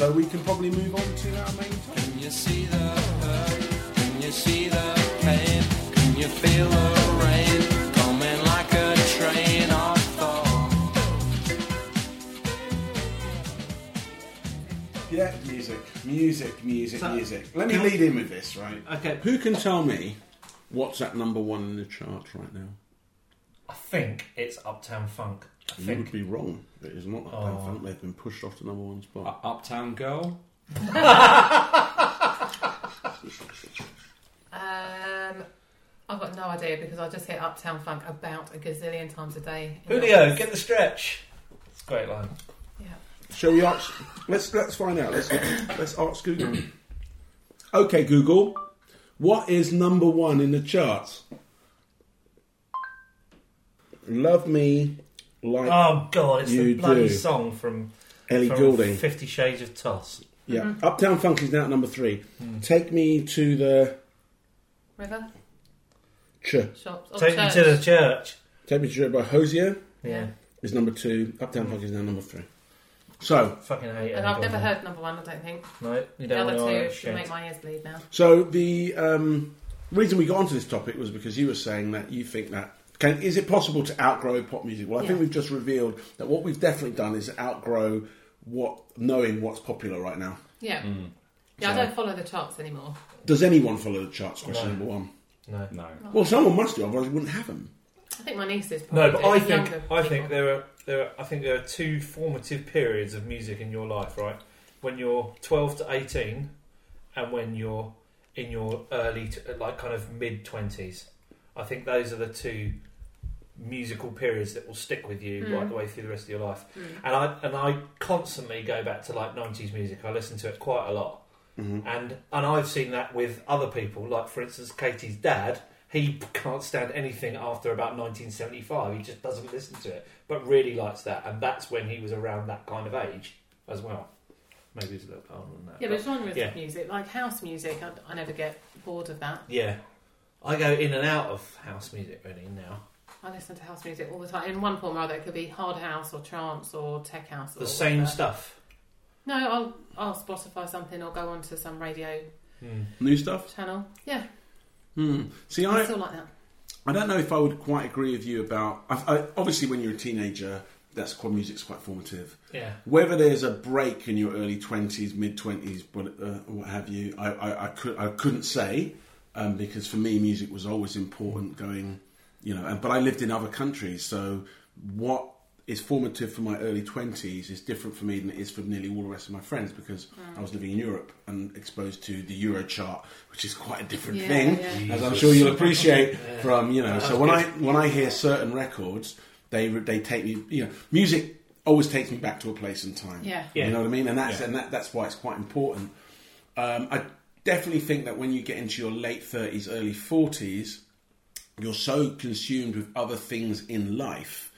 So we can probably move on to our main topic. Can you see the hurt? Can you see the pain? Can you feel the rain coming like a train of thought? Yeah, music, music, music, So- music. Let me lead in with this, right? Okay. Who can tell me what's at number one in the charts right now? I think it's Uptown Funk. I You think. would be wrong. It is not. Oh. I think they've been pushed off to number one spot. U- Uptown Girl. Um, I've got no idea because I just hit Uptown Funk about a gazillion times a day. Julio, office. get the stretch. It's a great line. Yeah. Shall we ask? Let's let's find out. Let's let's ask Google. Okay, Google. What is number one in the charts? Love me like Oh God, it's You the bloody do. song from, Ellie from Goulding. Fifty Shades of Toss. Yeah, mm-hmm. Uptown Funk is now at number three. Hmm. Take me to the River ch. shops. Oh, Take church. me to the church. Take me to the by Hozier Yeah, is number two. Uptown hmm. Funk is now number three. So, fucking hate it. And I've never heard number one. I don't think. No, you The don't The other two should make my ears bleed now. so the um, reason we got onto this topic was because you were saying that you think that can is it possible to outgrow pop music? Well, I think we've just revealed that what we've definitely done is outgrow what knowing what's popular right now. Yeah. Mm. Yeah, I don't follow the charts anymore. Does anyone follow the charts? Question No. number one. No. No. Well, someone must do, otherwise we wouldn't have them. I think my nieces. No, Probably but I think I think people. there are there are, I think there are two formative periods of music in your life, right? When you're 12 to 18, and when you're in your early, to, like kind of mid 20s. I think those are the two musical periods that will stick with you Mm. right the way through the rest of your life. Mm. And I and I constantly go back to like 90s music. I listen to it quite a lot. Mhm. And and I've seen that with other people, like for instance Katie's dad. He can't stand anything after about 1975. He just doesn't listen to it, but really likes that, and that's when he was around that kind of age as well. Maybe he's a little bit older than that. Yeah, but genres yeah. of music, like house music, I, I never get bored of that. yeah, I go in and out of house music really now. I listen to house music all the time. In one form or other, it could be hard house or trance or tech house. Or The same whatever. stuff. No, I'll I'll Spotify something or go onto some radio Hmm. New stuff. channel. Yeah, Hmm. See, I I still like that. I don't know if I would quite agree with you about. I, I, obviously, when you're a teenager, that's quite music's quite formative. Yeah, Whether there's a break in your early twenties, mid twenties, what, uh, what have you, I, I, I, could, I couldn't say um, because for me, music was always important. Going, you know, and, but I lived in other countries, so what is formative for my early twenties is different for me than it is for nearly all the rest of my friends because I was living in Europe and exposed to the Euro chart, which is quite a different Yeah, thing, yeah. as I'm sure you'll appreciate Yeah. from you know. That So when good. I when I hear certain records, they they take me. You know, music always takes me back to a place and time. Yeah. Yeah. You know what I mean? And that's Yeah. and that, that's why it's quite important. Um, I definitely think that when you get into your late thirties, early forties, you're so consumed with other things in life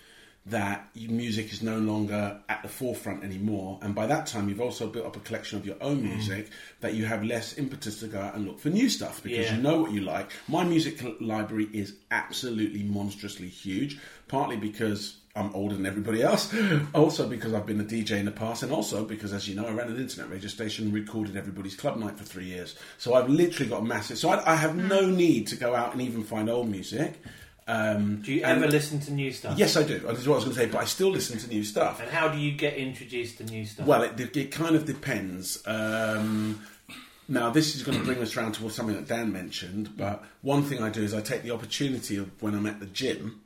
that music is no longer at the forefront anymore. And by that time, you've also built up a collection of your own mm. music that you have less impetus to go out and look for new stuff because Yeah. you know what you like. My music library is absolutely monstrously huge, partly because I'm older than everybody else, also because I've been a DJ in the past, and also because, as you know, I ran an internet radio station and recorded everybody's club night for three years. So I've literally got a massive. So I, I have no need to go out and even find old music. Um, do you and- ever listen to new stuff? Yes, I do. This is what I was going to say, but I still listen to new stuff. And how do you get introduced to new stuff? Well, it, it kind of depends. Um, now, this is going to bring us round towards something that Dan mentioned, but one thing I do is I take the opportunity of when I'm at the gym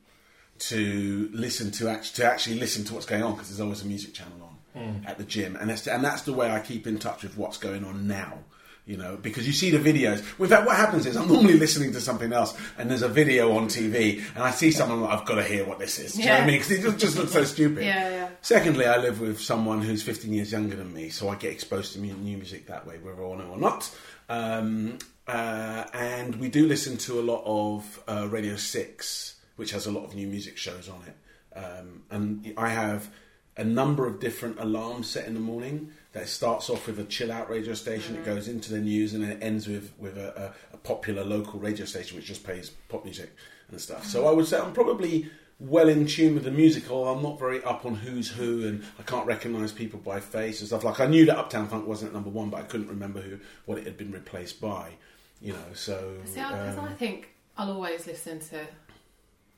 to listen to act- to actually listen to what's going on because there's always a music channel on at the gym, and that's and that's the way I keep in touch with what's going on now. You know, because you see the videos. In fact, what happens is I'm normally listening to something else, and there's a video on TV, and I see someone like, I've got to hear what this is. Do you know what I mean? Because it just, just looks so stupid. Yeah, yeah. Secondly, I live with someone who's 15 years younger than me, so I get exposed to new music that way, whether I know or not. Um, uh, and we do listen to a lot of uh, Radio Six, which has a lot of new music shows on it. Um, and I have a number of different alarms set in the morning. That starts off with a chill out radio station, it goes into the news, and then it ends with with a, a, a popular local radio station which just plays pop music and stuff. So I would say I'm probably well in tune with the music, although I'm not very up on who's who, and I can't recognise people by face and stuff. Like I knew that Uptown Funk wasn't at number one, but I couldn't remember who what it had been replaced by. You know, so See, because um, I think I'll always listen to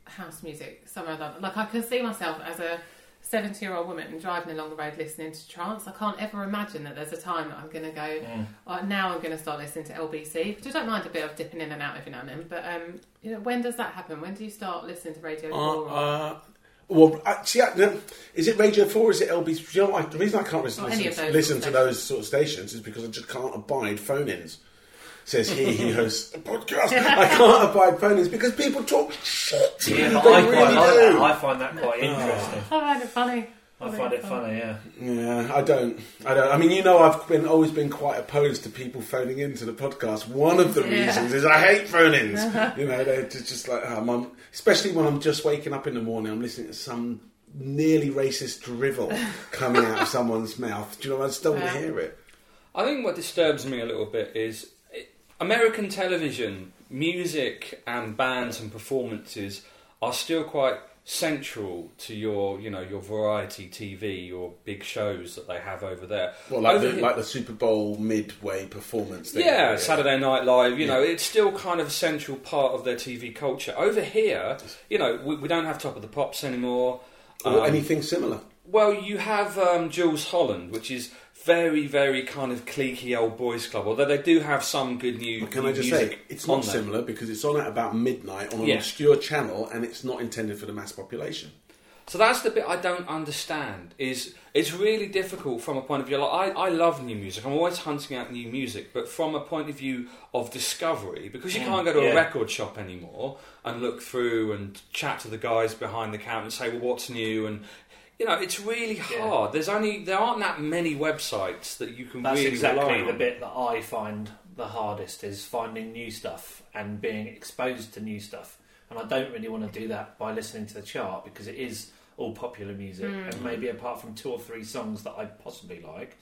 house music somewhere or other. Like I can see myself as a seventy-year-old woman driving along the road listening to trance. I can't ever imagine that there's a time that I'm going to go. "Oh, now I'm going to start listening to LBC, which I don't mind a bit of dipping in and out every now and then. But um, you know, when does that happen? When do you start listening to Radio Uh, Four? or- uh, well, actually, uh, is it Radio Four? Or is it LBC? You know, what, the reason I can't listen, Or listen, listen to those sort of stations is because I just can't abide phone-ins. Says he who hosts a podcast. I can't abide phone-ins because people talk shit. Yeah, but They I quite really like do. that. I find that quite interesting. I find it funny. I find it funny, yeah. Yeah, I don't. I don't. I mean, you know, I've been always been quite opposed to people phoning into the podcast. One of the Yeah. reasons is I hate phone-ins. you know, they're just just like, um, I'm, especially when I'm just waking up in the morning, I'm listening to some nearly racist drivel coming out of someone's mouth. Do you know? I just don't want to hear it. I think what disturbs me a little bit is it, American television, music and bands and performances are still quite central to your, you know, your variety TV, your big shows that they have over there. Well, like Over the, like the Super Bowl midway performance. Thing. yeah, Saturday Night Live, you Yeah. know, it's still kind of a central part of their TV culture. Over here, you know, we, we don't have Top of the Pops anymore. or Um, anything similar. Well, you have um, Jools Holland, which is very, very kind of cliquey old boys club. Although they do have some good new. But can new I just say, it's not there. similar because it's on at about midnight on an Yeah. obscure channel and it's not intended for the mass population. So that's the bit I don't understand. Is it's really difficult from a point of view. Like I, I love new music. I'm always hunting out new music, but from a point of view of discovery, because you mm, can't go to yeah. a record shop anymore and look through and chat to the guys behind the counter and say, "Well, what's new?" and you know, it's really hard. There's only there aren't that many websites that you can That's really rely exactly on. the bit that I find the hardest is finding new stuff and being exposed to new stuff. And I don't really want to do that by listening to the chart because it is all popular music, and maybe apart from two or three songs that I possibly like,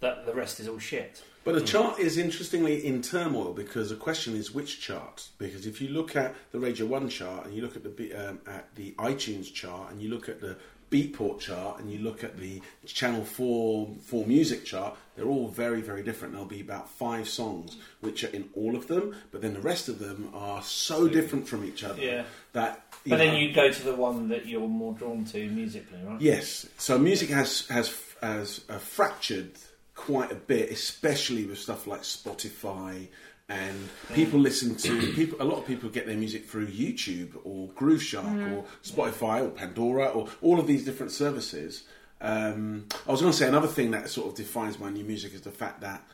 that the rest is all shit. But the chart is interestingly in turmoil because the question is which chart. Because if you look at the Radio One chart and you look at the um, at the iTunes chart and you look at the Beatport chart and you look at the Channel Four Four Music chart, they're all very very different. There'll be about five songs which are in all of them, but then the rest of them are so different from each other Yeah. that. But then you go to the one that you're more drawn to musically, right? Yes. So music has has has uh, fractured quite a bit, especially with stuff like Spotify and people listen to people. A lot of people get their music through YouTube or Groove Shark or Spotify or Pandora or all of these different services. Um, I was going to say another thing that sort of defines my new music is the fact that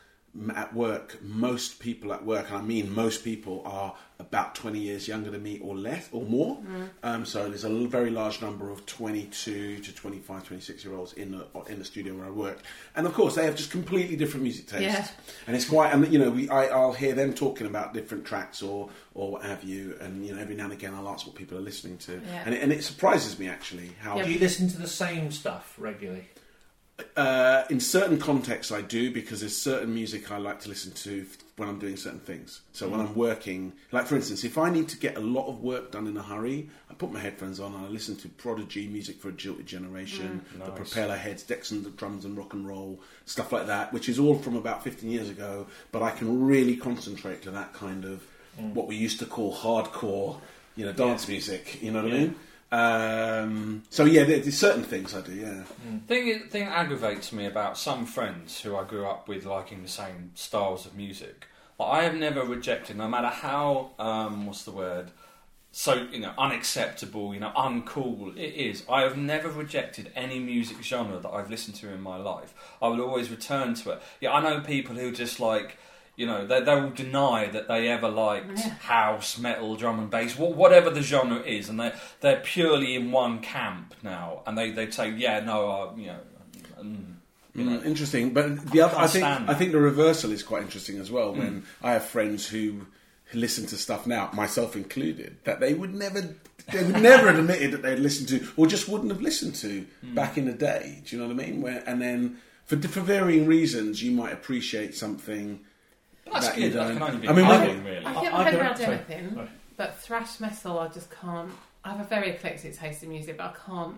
at work, most people at work, and I mean most people, are about 20 years younger than me or less or more. Um, so there's a very large number of 22 to 25, 26 year olds in the in the studio where I work, and of course they have just completely different music tastes. Yeah. And it's quite, and you know, we, I, I'll hear them talking about different tracks or or what have you, and you know, every now and again I'll ask what people are listening to, Yeah. and, it, and it surprises me actually how Yeah. Do you listen to the same stuff regularly? uh, in certain contexts, I do because there's certain music I like to listen to f- when I'm doing certain things. So when mm. I'm working, like for instance, if I need to get a lot of work done in a hurry, I put my headphones on and I listen to Prodigy music for a Jilted Generation, mm. the Nice. Propeller Heads, Dexon, the drums and rock and roll, stuff like that, which is all from about 15 years ago. But I can really concentrate to that kind of mm. what we used to call hardcore, you know, dance music. You know what I mean? Um, so yeah, there, there's certain things I do. Yeah. Thing thing aggravates me about some friends who I grew up with liking the same styles of music. Like, I have never rejected, no matter how um, what's the word, so you know unacceptable, you know uncool it is. I have never rejected any music genre that I've listened to in my life. I will always return to it. Yeah, I know people who just like. You know, they, they will deny that they ever liked Yeah. house, metal, drum and bass, wha- whatever the genre is, and they they're purely in one camp now. And they they say, yeah, no, uh, you know, You know? Mm, interesting, but the other, I can't think stand I think the reversal is quite interesting as well. When I have friends who listen to stuff now, myself included, that they would never, they would never have admitted that they'd listened to, or just wouldn't have listened to back in the day. Do you know what I mean? Where and then for for varying reasons, you might appreciate something. That's that good. That don't- can only be I mean, I when- really. I I- get I my head don't- around anything, Sorry. but thrash metal, I just can't. I have a very eclectic taste in music, but I can't.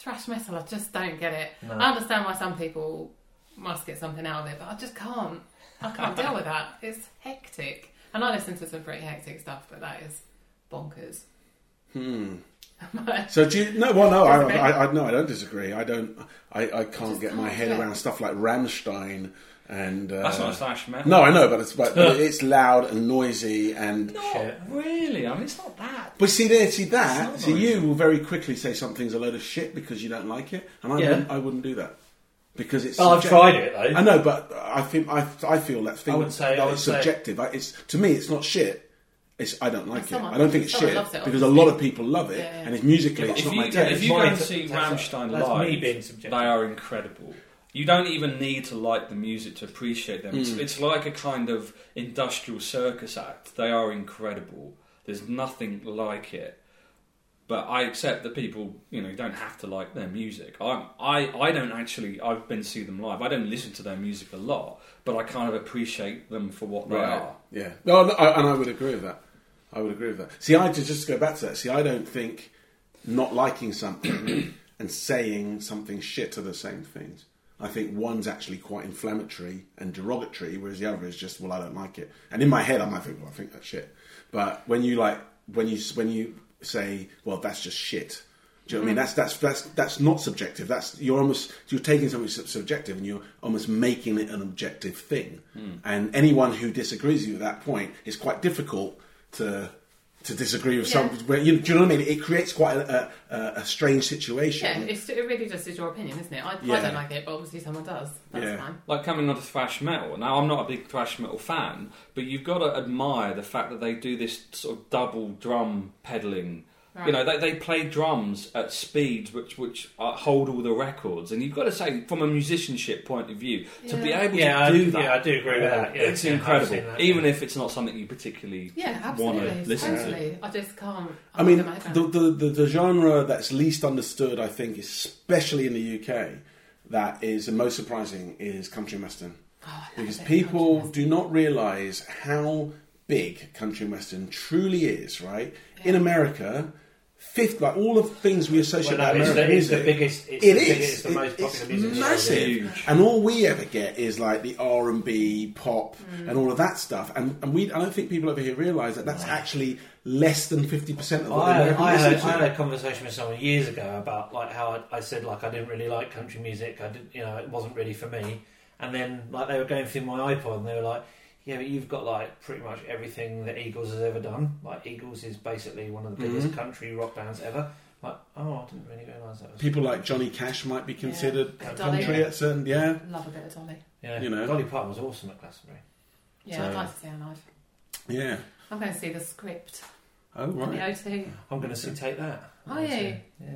Thrash metal, I just don't get it. No. I understand why some people must get something out of it, but I just can't. I can't deal with that. It's hectic. And I listen to some pretty hectic stuff, but that is bonkers. Hmm. So do you? No, well, no, I, I, I, no, I don't disagree. I don't. I, I can't get my can't head around stuff like Rammstein and. Uh, That's not a thrash metal. No, I know, but it's but it's loud and noisy and. Not Shit. really. I mean, it's not that. But see there, see that. It's See not you will very quickly say something's a load of shit because you don't like it, and I Yeah. wouldn't. I wouldn't do that because it's. Well, I've tried it though. I know, but I think I, I feel that thing. I would say- that it's subjective. I, it's to me, it's not shit. It's I don't like it. I don't think it's shit it, because a lot of people love it, Yeah, yeah. and it's musically Yeah, it's If not you, my if you go and see that's- Rammstein live, me being subjective. they are incredible. You don't even need to like the music to appreciate them. It's, Mm. it's like a kind of industrial circus act. They are incredible. There's nothing like it. But I accept that people, you know, don't have to like their music. I, I, I don't actually. I've been to see them live. I don't listen to their music a lot, but I kind of appreciate them for what they are. Yeah. No, I, and I would agree with that. I would agree with that. See, I just go back to that. See, I don't think not liking something and saying something shit are the same things. I think one's actually quite inflammatory and derogatory, whereas the other is just, well, I don't like it. And in my head, I might think, well, I think that's shit. But when you like, when you when you say, well, that's just shit. Do you know what I mean? Mm-hmm. That's that's that's that's not subjective. That's you're almost you're taking something subjective and you're almost making it an objective thing. Mm. And anyone who disagrees with you at that point is quite difficult to to disagree with. Yeah. Some, where you, do you know what I mean? It creates quite a, a, a strange situation. yeah, it's, it really just is your opinion, isn't it? I, I don't like it, but obviously someone does. That's Yeah. fine. like coming on to thrash metal. Now, I'm not a big thrash metal fan, but you've got to admire the fact that they do this sort of double drum pedaling. You know, they, they play drums at speeds which which uh, hold all the records, and you've got to say, from a musicianship point of view, to be able Yeah, to I- do that, yeah, I do agree with that, yeah. it's Yeah, incredible. seen that, even if it's not something you particularly Yeah, want to absolutely. listen to. totally. I just can't. I mean, can't get my head the, the, the, the genre that's least understood, I think, especially in the UK, that is the most surprising is country and western. Oh, Because people do not realise how big country and western truly is, right? In America, fifth, like all of the things we associate Well, no, with it's, American the, the biggest. It's it the is. biggest, it's the It- most popular it's music. in massive, Huge. and all we ever get is like the R and B, pop, Mm. and all of that stuff. And, and we, I don't think people over here realise that that's actually less than fifty percent of what I, American I, listen had, to. I had a conversation with someone years ago about like how I, I said like I didn't really like country music. I didn't, you know, it wasn't really for me. And then like they were going through my iPod and they were like, "Yeah, but you've got like pretty much everything that Eagles has ever done. Like Eagles is basically one of the biggest Mhm. country rock bands ever." Like, oh, I didn't really realise that. Was, People like Johnny Cash might be considered Yeah. country Dolly. at certain, yeah. Love a bit of Dolly. yeah, you know. Dolly Parton was awesome at Glastonbury. Yeah, So- I'd like to see her live. Yeah. I'm going to see the script Oh, on the right. OT. I'm going to see take that. Are you? Yeah.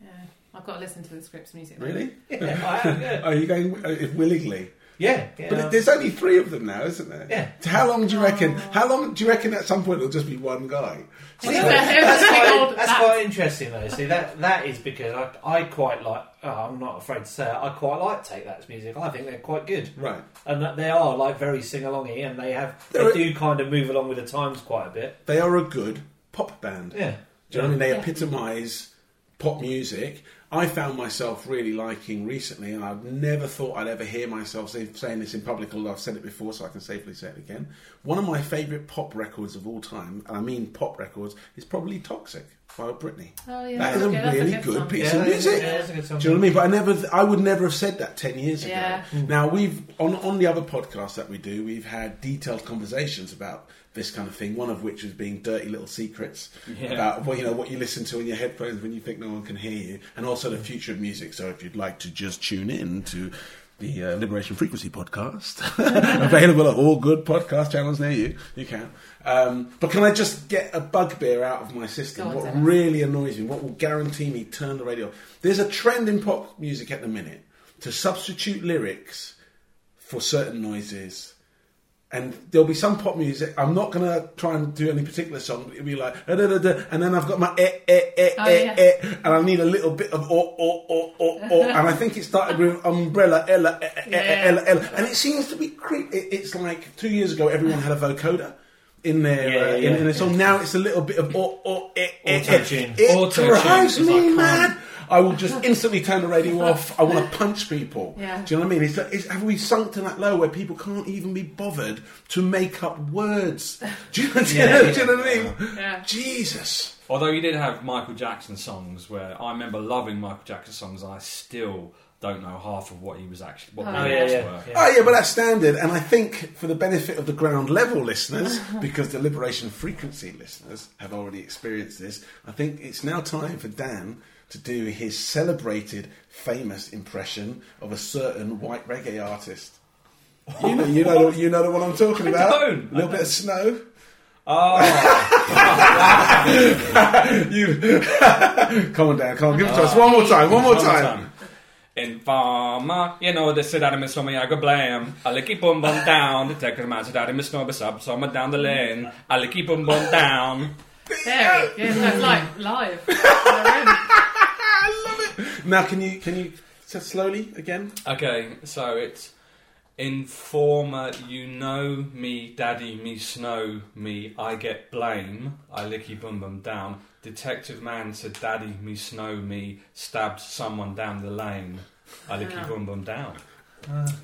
Yeah, I've got to listen to the script's music. Really? yeah, I am, yeah. Are you going uh, willingly? Yeah, yeah. But there's only three of them now, isn't there? Yeah. So how long do you reckon? Oh. How long do you reckon at some point it'll just be one guy? Well, See, that- it that's, quite, old- that's quite interesting though. See that that is because I, I quite like. Oh, I'm not afraid to say it. I quite like Take That's music. I think they're quite good, Right. and that they are like very sing alongy, and they have they They're- do kind of move along with the times quite a bit. They are a good pop band. Yeah, Do you know what I mean? They Yeah. epitomise pop music. I found myself really liking recently, and I've never thought I'd ever hear myself say, saying this in public, although I've said it before, so I can safely say it again. One of my favourite pop records of all time, and I mean pop records, is probably Toxic by Britney. Oh, yeah, That is a good- that's really good good piece Yeah, of that is- music. yeah, that's a good song. Do you know what I mean? But I never, I would never have said that ten years ago. Now we've on on the other podcasts that we do, we've had detailed conversations about this kind of thing. One of which was being dirty little secrets Yeah. about well, you know what you listen to in your headphones when you think no one can hear you, and also the future of music. So if you'd like to just tune in to. The uh, Liberation Frequency podcast, available at all good podcast channels near you. You can. Um, but can I just get a bugbear out of my system? On, what Dennis. really annoys me, what will guarantee me turn the radio off? There's a trend in pop music at the minute to substitute lyrics for certain noises. And there'll be some pop music. I'm not gonna try and do any particular song. It'll be like, "Da, da, da, da," and then I've got my eh, eh, eh, Oh, eh, yeah. eh, and I need a little bit of oh, oh, oh, oh, oh. And I think it started with umbrella, ella, eh, eh, eh, Yeah. ella, ella, and it seems to be creep. It, it's like two years ago, everyone had a vocoder in their Yeah, uh, yeah, in, in yeah. a song. Now it's a little bit of oh, oh, eh, eh, eh. Auto-tune. It Auto-tune drives is me like mad. I will just instantly turn the radio off. I want to punch people. Yeah. Do you know what I mean? It's, it's, have we sunk to that low where people can't even be bothered to make up words? Do you, do you know, yeah. do you know what I mean? Yeah. Jesus. Although you did have Michael Jackson songs where I remember loving Michael Jackson songs, and I still don't know half of what he was actually what Oh, the Oh, yeah, yeah. were. yeah. Oh yeah, but that's standard. And I think for the benefit of the ground level listeners, because the Liberation Frequency listeners have already experienced this, I think it's now time for Dan to do his celebrated, famous impression of a certain white reggae artist. You know, you know, you know the one I'm talking I about. don't. A little bit of snow. Oh, You, come on, Dan. Come on, give it to us one more time. One more time. Informer, you know, they said that in Miss Summer, I go blame. I licky boom boom down. The tech man said that in Miss Snobber sub, summer down the lane. I licky boom boom down. There, yeah, that's like live. in the room. I love it. Now, can you can you say slowly again? Okay, so it's Informer, you know me, daddy, me snow, me, I get blame, I licky bum bum down. Detective man said, daddy, me snow, me, stabbed someone down the lane, I licky Yeah. bum bum down.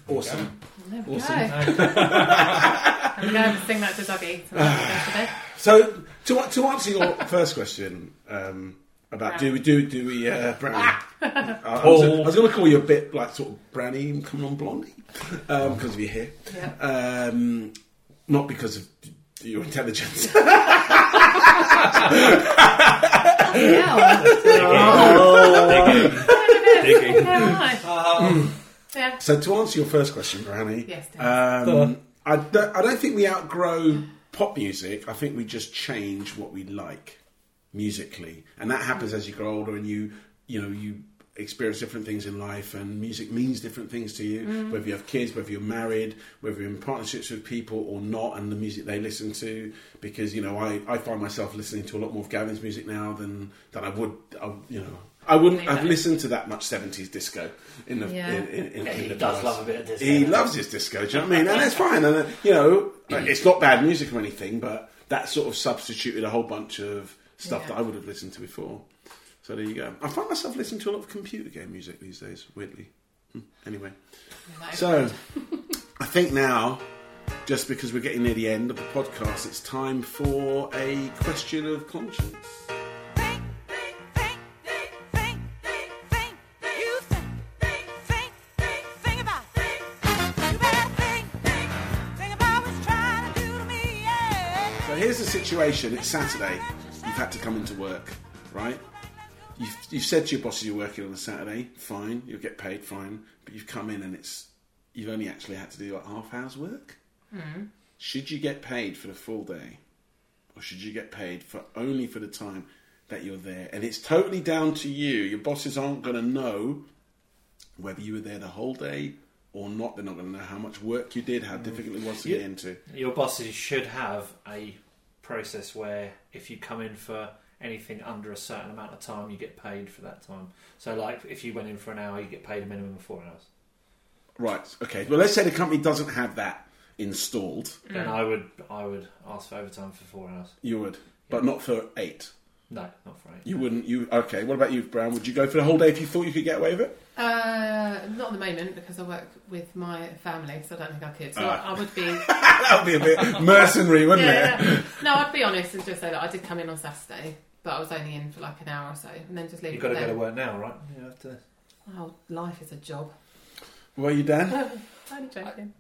Awesome. There we Awesome. go. I'm going to have to sing that to Dougie. So that's what to. So to to answer your first question um, about do we do do we uh, brownie? Uh, I was, I was going to call you a bit like sort of brownie coming on blondie um, because of your hair, Yeah. um, not because of your intelligence. Yeah. So to answer your first question, brownie, Yes, um, I don't, I don't think we outgrow pop music. I think we just change what we like musically, and that happens as you grow older and you you know you experience different things in life, and music means different things to you. Whether you have kids, whether you're married, whether you're in partnerships with people or not, and the music they listen to. Because you know, I, I find myself listening to a lot more of Gavin's music now than than I would. I, you know. I wouldn't have listened to that much seventies disco in the Yeah. in, in, in, in He the does past. love a bit of disco. He loves his disco. Do you know what I mean? And that's fine. And uh, you know, like, it's not bad music or anything, but that sort of substituted a whole bunch of stuff Yeah. that I would have listened to before. So there you go. I find myself listening to a lot of computer game music these days. Weirdly. Hmm. Anyway, so I think now, just because we're getting near the end of the podcast, it's time for a question of conscience. Situation. It's Saturday. You've had to come into work, right? You've, you've said to your bosses you're working on a Saturday. Fine, you'll get paid. Fine, but you've come in and it's you've only actually had to do like half hours work. Hmm. Should you get paid for the full day, or should you get paid for only for the time that you're there? And it's totally down to you. Your bosses aren't going to know whether you were there the whole day or not. They're not going to know how much work you did, how hmm. difficult it was to get into. Your bosses should have a process where if you come in for anything under a certain amount of time, you get paid for that time. So, like, if you went in for an hour, you get paid a minimum of four hours. Right. Okay. Well, let's say the company doesn't have that installed. Then I would, I would ask for overtime for four hours. You would, but not for eight. No, not for eight. You wouldn't. You okay? What about you, Brown? Would you go for the whole day if you thought you could get away with it? Uh, not at the moment because I work with my family, so I don't think I could. So Ah. I, I would be. that would be a bit mercenary, wouldn't it? yeah, no, I'd be honest and just say that I did come in on Saturday, but I was only in for like an hour or so, and then just leave You've got to go to work now, right? You have to. Oh, life is a job. Were you, Dan? Only joking.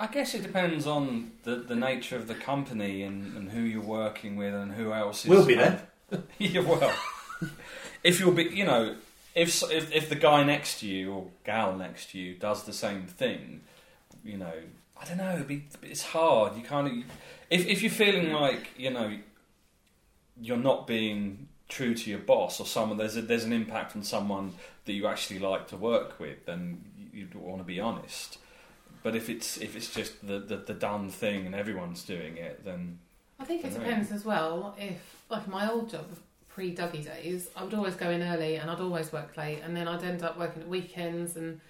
I guess it depends on the, the nature of the company and, and who you're working with and who else is. We'll be there. yeah, well, if you'll be, you know, if, if if the guy next to you or gal next to you does the same thing, you know, I don't know. Be, it's hard. You kind of if if you're feeling like you know you're not being true to your boss or someone there's a, there's an impact on someone that you actually like to work with, then you- you'd want to be honest. But if it's if it's just the, the, the done thing and everyone's doing it, then I think it depends as well. If, like my old job, pre Dougie days, I would always go in early and I'd always work late, and then I'd end up working at weekends and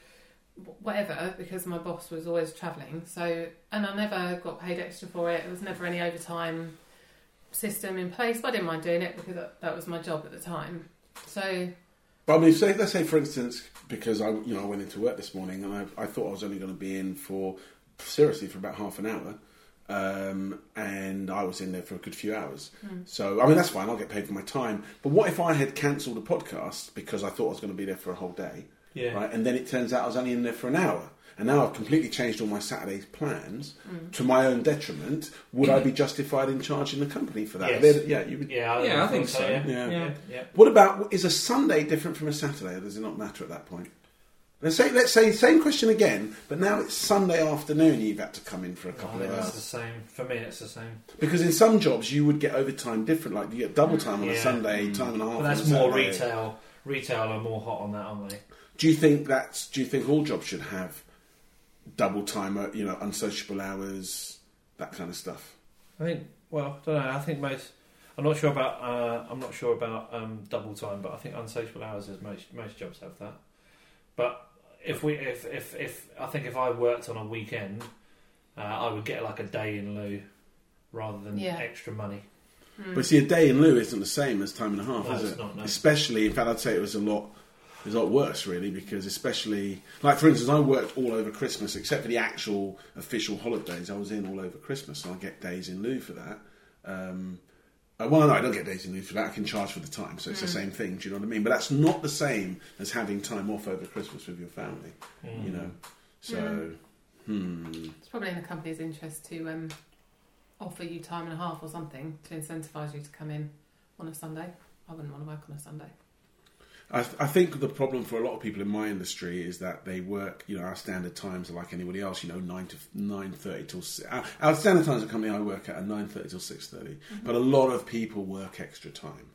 whatever because my boss was always travelling. So, and I never got paid extra for it. There was never any overtime system in place. But I didn't mind doing it because that, that was my job at the time. So, But I mean, say, let's say, for instance, because I, you know, I went into work this morning and I, I thought I was only going to be in for seriously for about half an hour, um, and I was in there for a good few hours. So, I mean, that's fine. I'll get paid for my time. But what if I had cancelled a podcast because I thought I was going to be there for a whole day, Yeah. right? And then it turns out I was only in there for an hour. And now I've completely changed all my Saturday's plans to my own detriment. Would I be justified in charging the company for that? Yes. Yeah, you would. Yeah, I, Yeah, I think so. Yeah. Yeah. yeah, yeah. What about is a Sunday different from a Saturday, or does it not matter at that point? Let's say, let's say, same question again, but now it's Sunday afternoon. You've had to come in for a couple think of that's the same. For me, it's the same. because in some jobs you would get overtime different, like you get double time on a Yeah. Sunday, time and a half. But that's a more Saturday. retail. Retail are more hot on that, aren't they? Do you think that's? Do you think all jobs should have double time? uh, You know, unsociable hours, that kind of stuff. I think. Well, I don't know. I think most. I'm not sure about. Uh, I'm not sure about um, double time, but I think unsociable hours is most most jobs have that. But if we, if if if I think if I worked on a weekend, uh, I would get like a day in lieu rather than Yeah. extra money. But see, a day in lieu isn't the same as time and a half, No, is it's it? not, no. Especially, in fact, I'd say it was a lot. It was a lot worse, really, because especially, like for instance, I worked all over Christmas, except for the actual official holidays. I was in all over Christmas, and I get days in lieu for that. Um, well, no, I don't get days in lieu for that. I can charge for the time, so it's the same thing. Do you know what I mean? But that's not the same as having time off over Christmas with your family. You know, so hmm. it's probably in the company's interest to um, offer you time and a half or something to incentivise you to come in on a Sunday. I wouldn't want to work on a Sunday. I, th- I think the problem for a lot of people in my industry is that they work. You know, our standard times are like anybody else. You know, nine to nine thirty till our, our standard times at company I work at are nine thirty till six But a lot of people work extra time.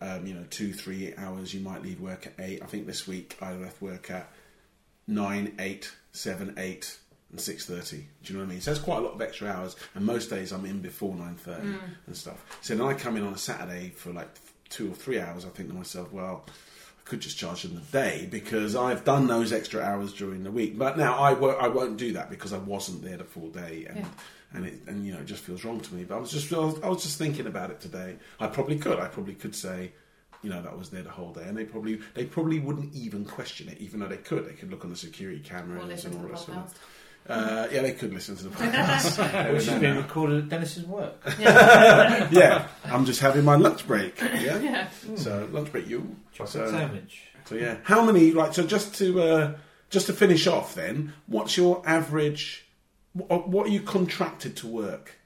Um, you know, two three hours. You might leave work at eight. I think this week I left work at nine, eight, seven, eight, and six thirty. Do you know what I mean? So that's quite a lot of extra hours. And most days I'm in before nine thirty and stuff. So then I come in on a Saturday for like two or three hours. I think to myself, well. I could just charge them the day because I've done those extra hours during the week. But now I won't, I won't do that because I wasn't there the full day, and Yeah. and it and you know it just feels wrong to me. But I was just I was, I was just thinking about it today. I probably could. I probably could say, you know, that was there the whole day, and they probably they probably wouldn't even question it, even though they could. They could look on the security cameras listen and all that of. Uh, yeah, they could listen to the podcast. Which has been recorded at Dennis's work. yeah, I'm just having my lunch break. Yeah, Yeah. so lunch break, you. Chocolate So- sandwich. So yeah, how many? Like, so just to uh, just to finish off, then, what's your average? What, what are you contracted to work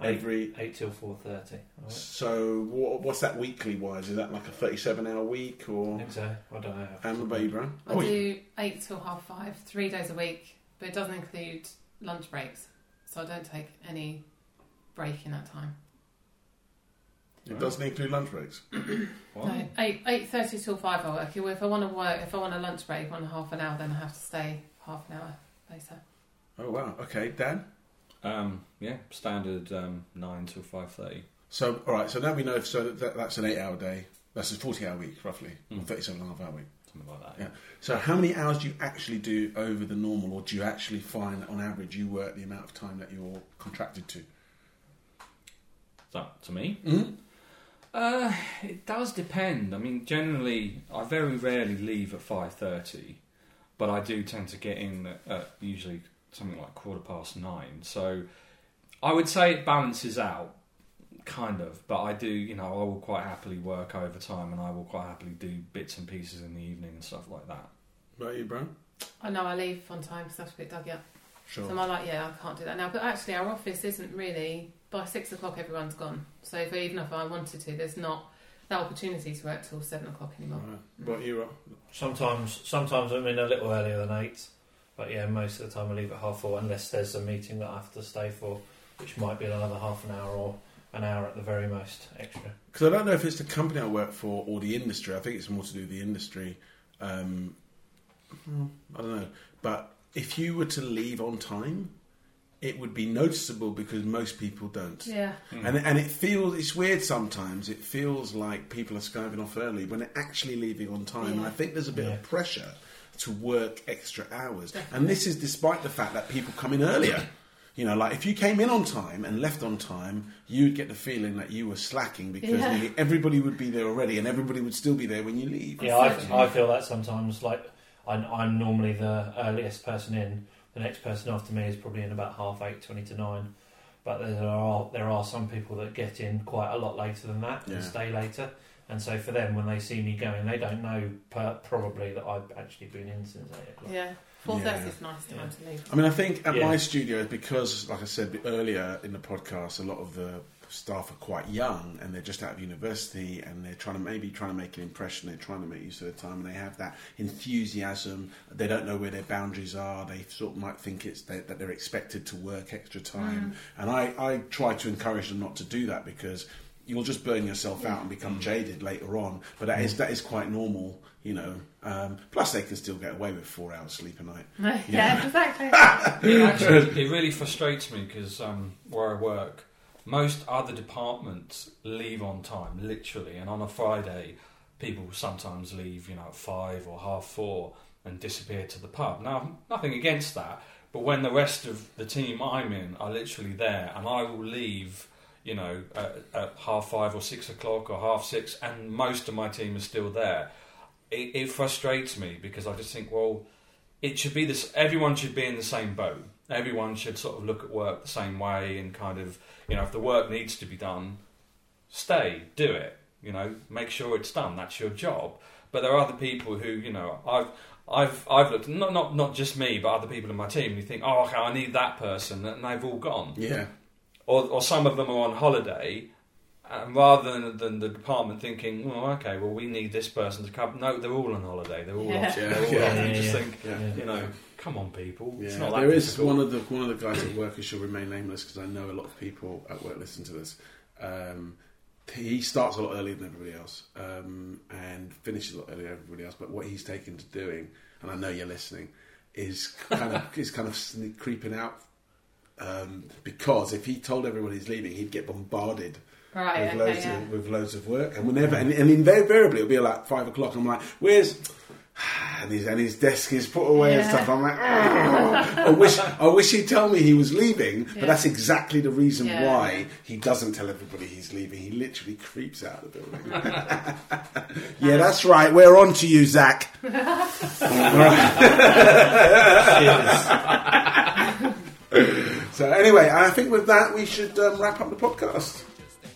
Eight, every? eight till four thirty. I So what, what's that weekly wise? Is that like a thirty-seven hour week or? think so. I don't know. And what about you, Bro? I do eight till half five, three days a week, but it doesn't include lunch breaks, so I don't take any break in that time. It doesn't include lunch breaks. Wow. No, eight eight thirty till five. I work. If I want to work, if I want a lunch break on half an hour, then I have to stay half an hour later. Oh wow. Okay, Dan. Um, yeah, standard um, nine till five thirty. So all right. So now we know. So that, that's an eight-hour day. That's a forty-hour week, roughly, or Mm. thirty-seven and a half hour week. Something like that. Yeah. So how many hours do you actually do over the normal, or do you actually find that on average you work the amount of time that you're contracted to? Is that to me? Mm-hmm. Uh, it does depend. I mean, generally, I very rarely leave at five thirty, but I do tend to get in at, at usually something like quarter past nine. So I would say it balances out, kind of. But I do, you know, I will quite happily work overtime, and I will quite happily do bits and pieces in the evening and stuff like that. What about you, bro? I know I leave on time because I have to pick Doug up. Sure. So I'm like, yeah, I can't do that now. But actually, our office isn't really by six o'clock. Everyone's gone. So if, even if I wanted to, there's not that opportunity to work till seven o'clock anymore. Alright. What you, Rob? Sometimes, sometimes I'm in a little earlier than eight, but yeah, most of the time I leave at half four, unless there's a meeting that I have to stay for, which might be another half an hour or an hour at the very most extra. Because I don't know if it's the company I work for or the industry. I think it's more to do with the industry. Um, I don't know. But if you were to leave on time, it would be noticeable because most people don't. Yeah. And, and it feels, it's weird sometimes. It feels like people are skiving off early when they're actually leaving on time. And I think there's a bit Yeah. of pressure to work extra hours. And this is despite the fact that people come in earlier. You know, like if you came in on time and left on time, you'd get the feeling that you were slacking because Yeah. nearly everybody would be there already and everybody would still be there when you leave. Yeah, I, I feel that sometimes. Like I'm, I'm normally the earliest person in. The next person after me is probably in about half eight, twenty to nine. But there are there are some people that get in quite a lot later than that Yeah. and stay later. And so for them, when they see me going, they don't know per, probably that I've actually been in since eight o'clock. Yeah. Four thirty Yeah. is nice time to leave. I mean, I think at Yeah. my studio, because, like I said earlier in the podcast, a lot of the staff are quite young and they're just out of university and they're trying to maybe trying to make an impression. They're trying to make use of their time and they have that enthusiasm. They don't know where their boundaries are. They sort of might think it's that, that they're expected to work extra time. Mm. And I, I try to encourage them not to do that because you'll just burn yourself out and become mm. jaded later on. But that is mm. that is quite normal, you know. Um, plus, they can still get away with four hours sleep a night. yeah, exactly. Actually, it really frustrates me because um, where I work, most other departments leave on time, literally, and on a Friday, people sometimes leave, you know, at five or half four and disappear to the pub. Now, nothing against that, but when the rest of the team I'm in are literally there, and I will leave, you know, at, at half five or six o'clock or half six, and most of my team is still there. It, it frustrates me because I just think, well, it should be this. Everyone should be in the same boat. Everyone should sort of look at work the same way and kind of, you know, if the work needs to be done, stay, do it. You know, make sure it's done. That's your job. But there are other people who, you know, I've, I've, I've looked not not not just me, but other people in my team. You think, oh, okay, I need that person, and they've all gone Yeah. or, or some of them are on holiday, and rather than, than the department thinking, oh, okay, well, we need this person to come. No, they're all on holiday. They're all Yeah. off. Yeah, They're all yeah, off. You yeah, just yeah. think, Yeah. you know, come on, people. It's not that there is difficult. one of the one of the guys at work who shall remain nameless because I know a lot of people at work listen to this. Um, he starts a lot earlier than everybody else um, and finishes a lot earlier than everybody else. But what he's taken to doing, and I know you're listening, is kind of is kind of sne- creeping out um, because if he told everyone he's leaving, he'd get bombarded. Right, with, okay, loads yeah. of, with loads of work, and whenever, and, and invariably it'll be like five o'clock. I'm like, "Where's?" And his, and his desk is put away and stuff. I'm like. I wish I wish he'd tell me he was leaving, but Yeah. that's exactly the reason Yeah. why he doesn't tell everybody he's leaving. He literally creeps out of the building. yeah, that's right. We're on to you, Zach. So anyway, I think with that we should um, wrap up the podcast.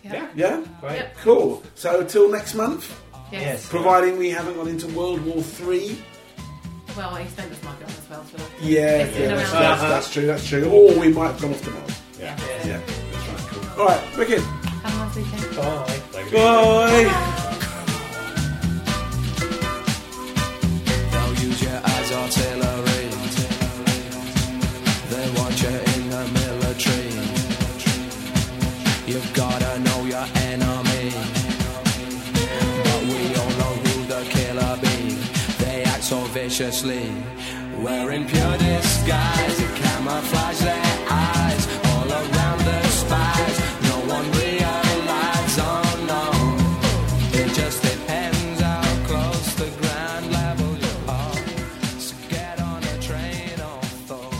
Yeah. Yeah, Great. Yep. cool. So till next month, Yes. Yes. providing we haven't gone into World War Three. Well, EastEnders might be on as well. So Yeah, It's yeah been that's, around. that's, that's true. That's true. Or we might have gone off the Mars. yeah. Yeah, that's right. Cool. All right, wicked. Have a nice weekend. Bye. Bye. They'll use you as artillery. They want you viciously. Wearing pure disguise and camouflage their eyes. All around the spies. No one realize, oh no. It just depends how close to ground level you are. So get on a train or thought.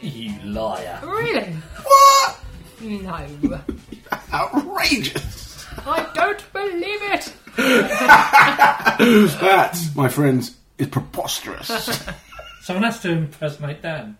You liar. Really? What? No. Outrageous. I don't believe it. That, my friends, is preposterous. Someone has to impersonate Dan.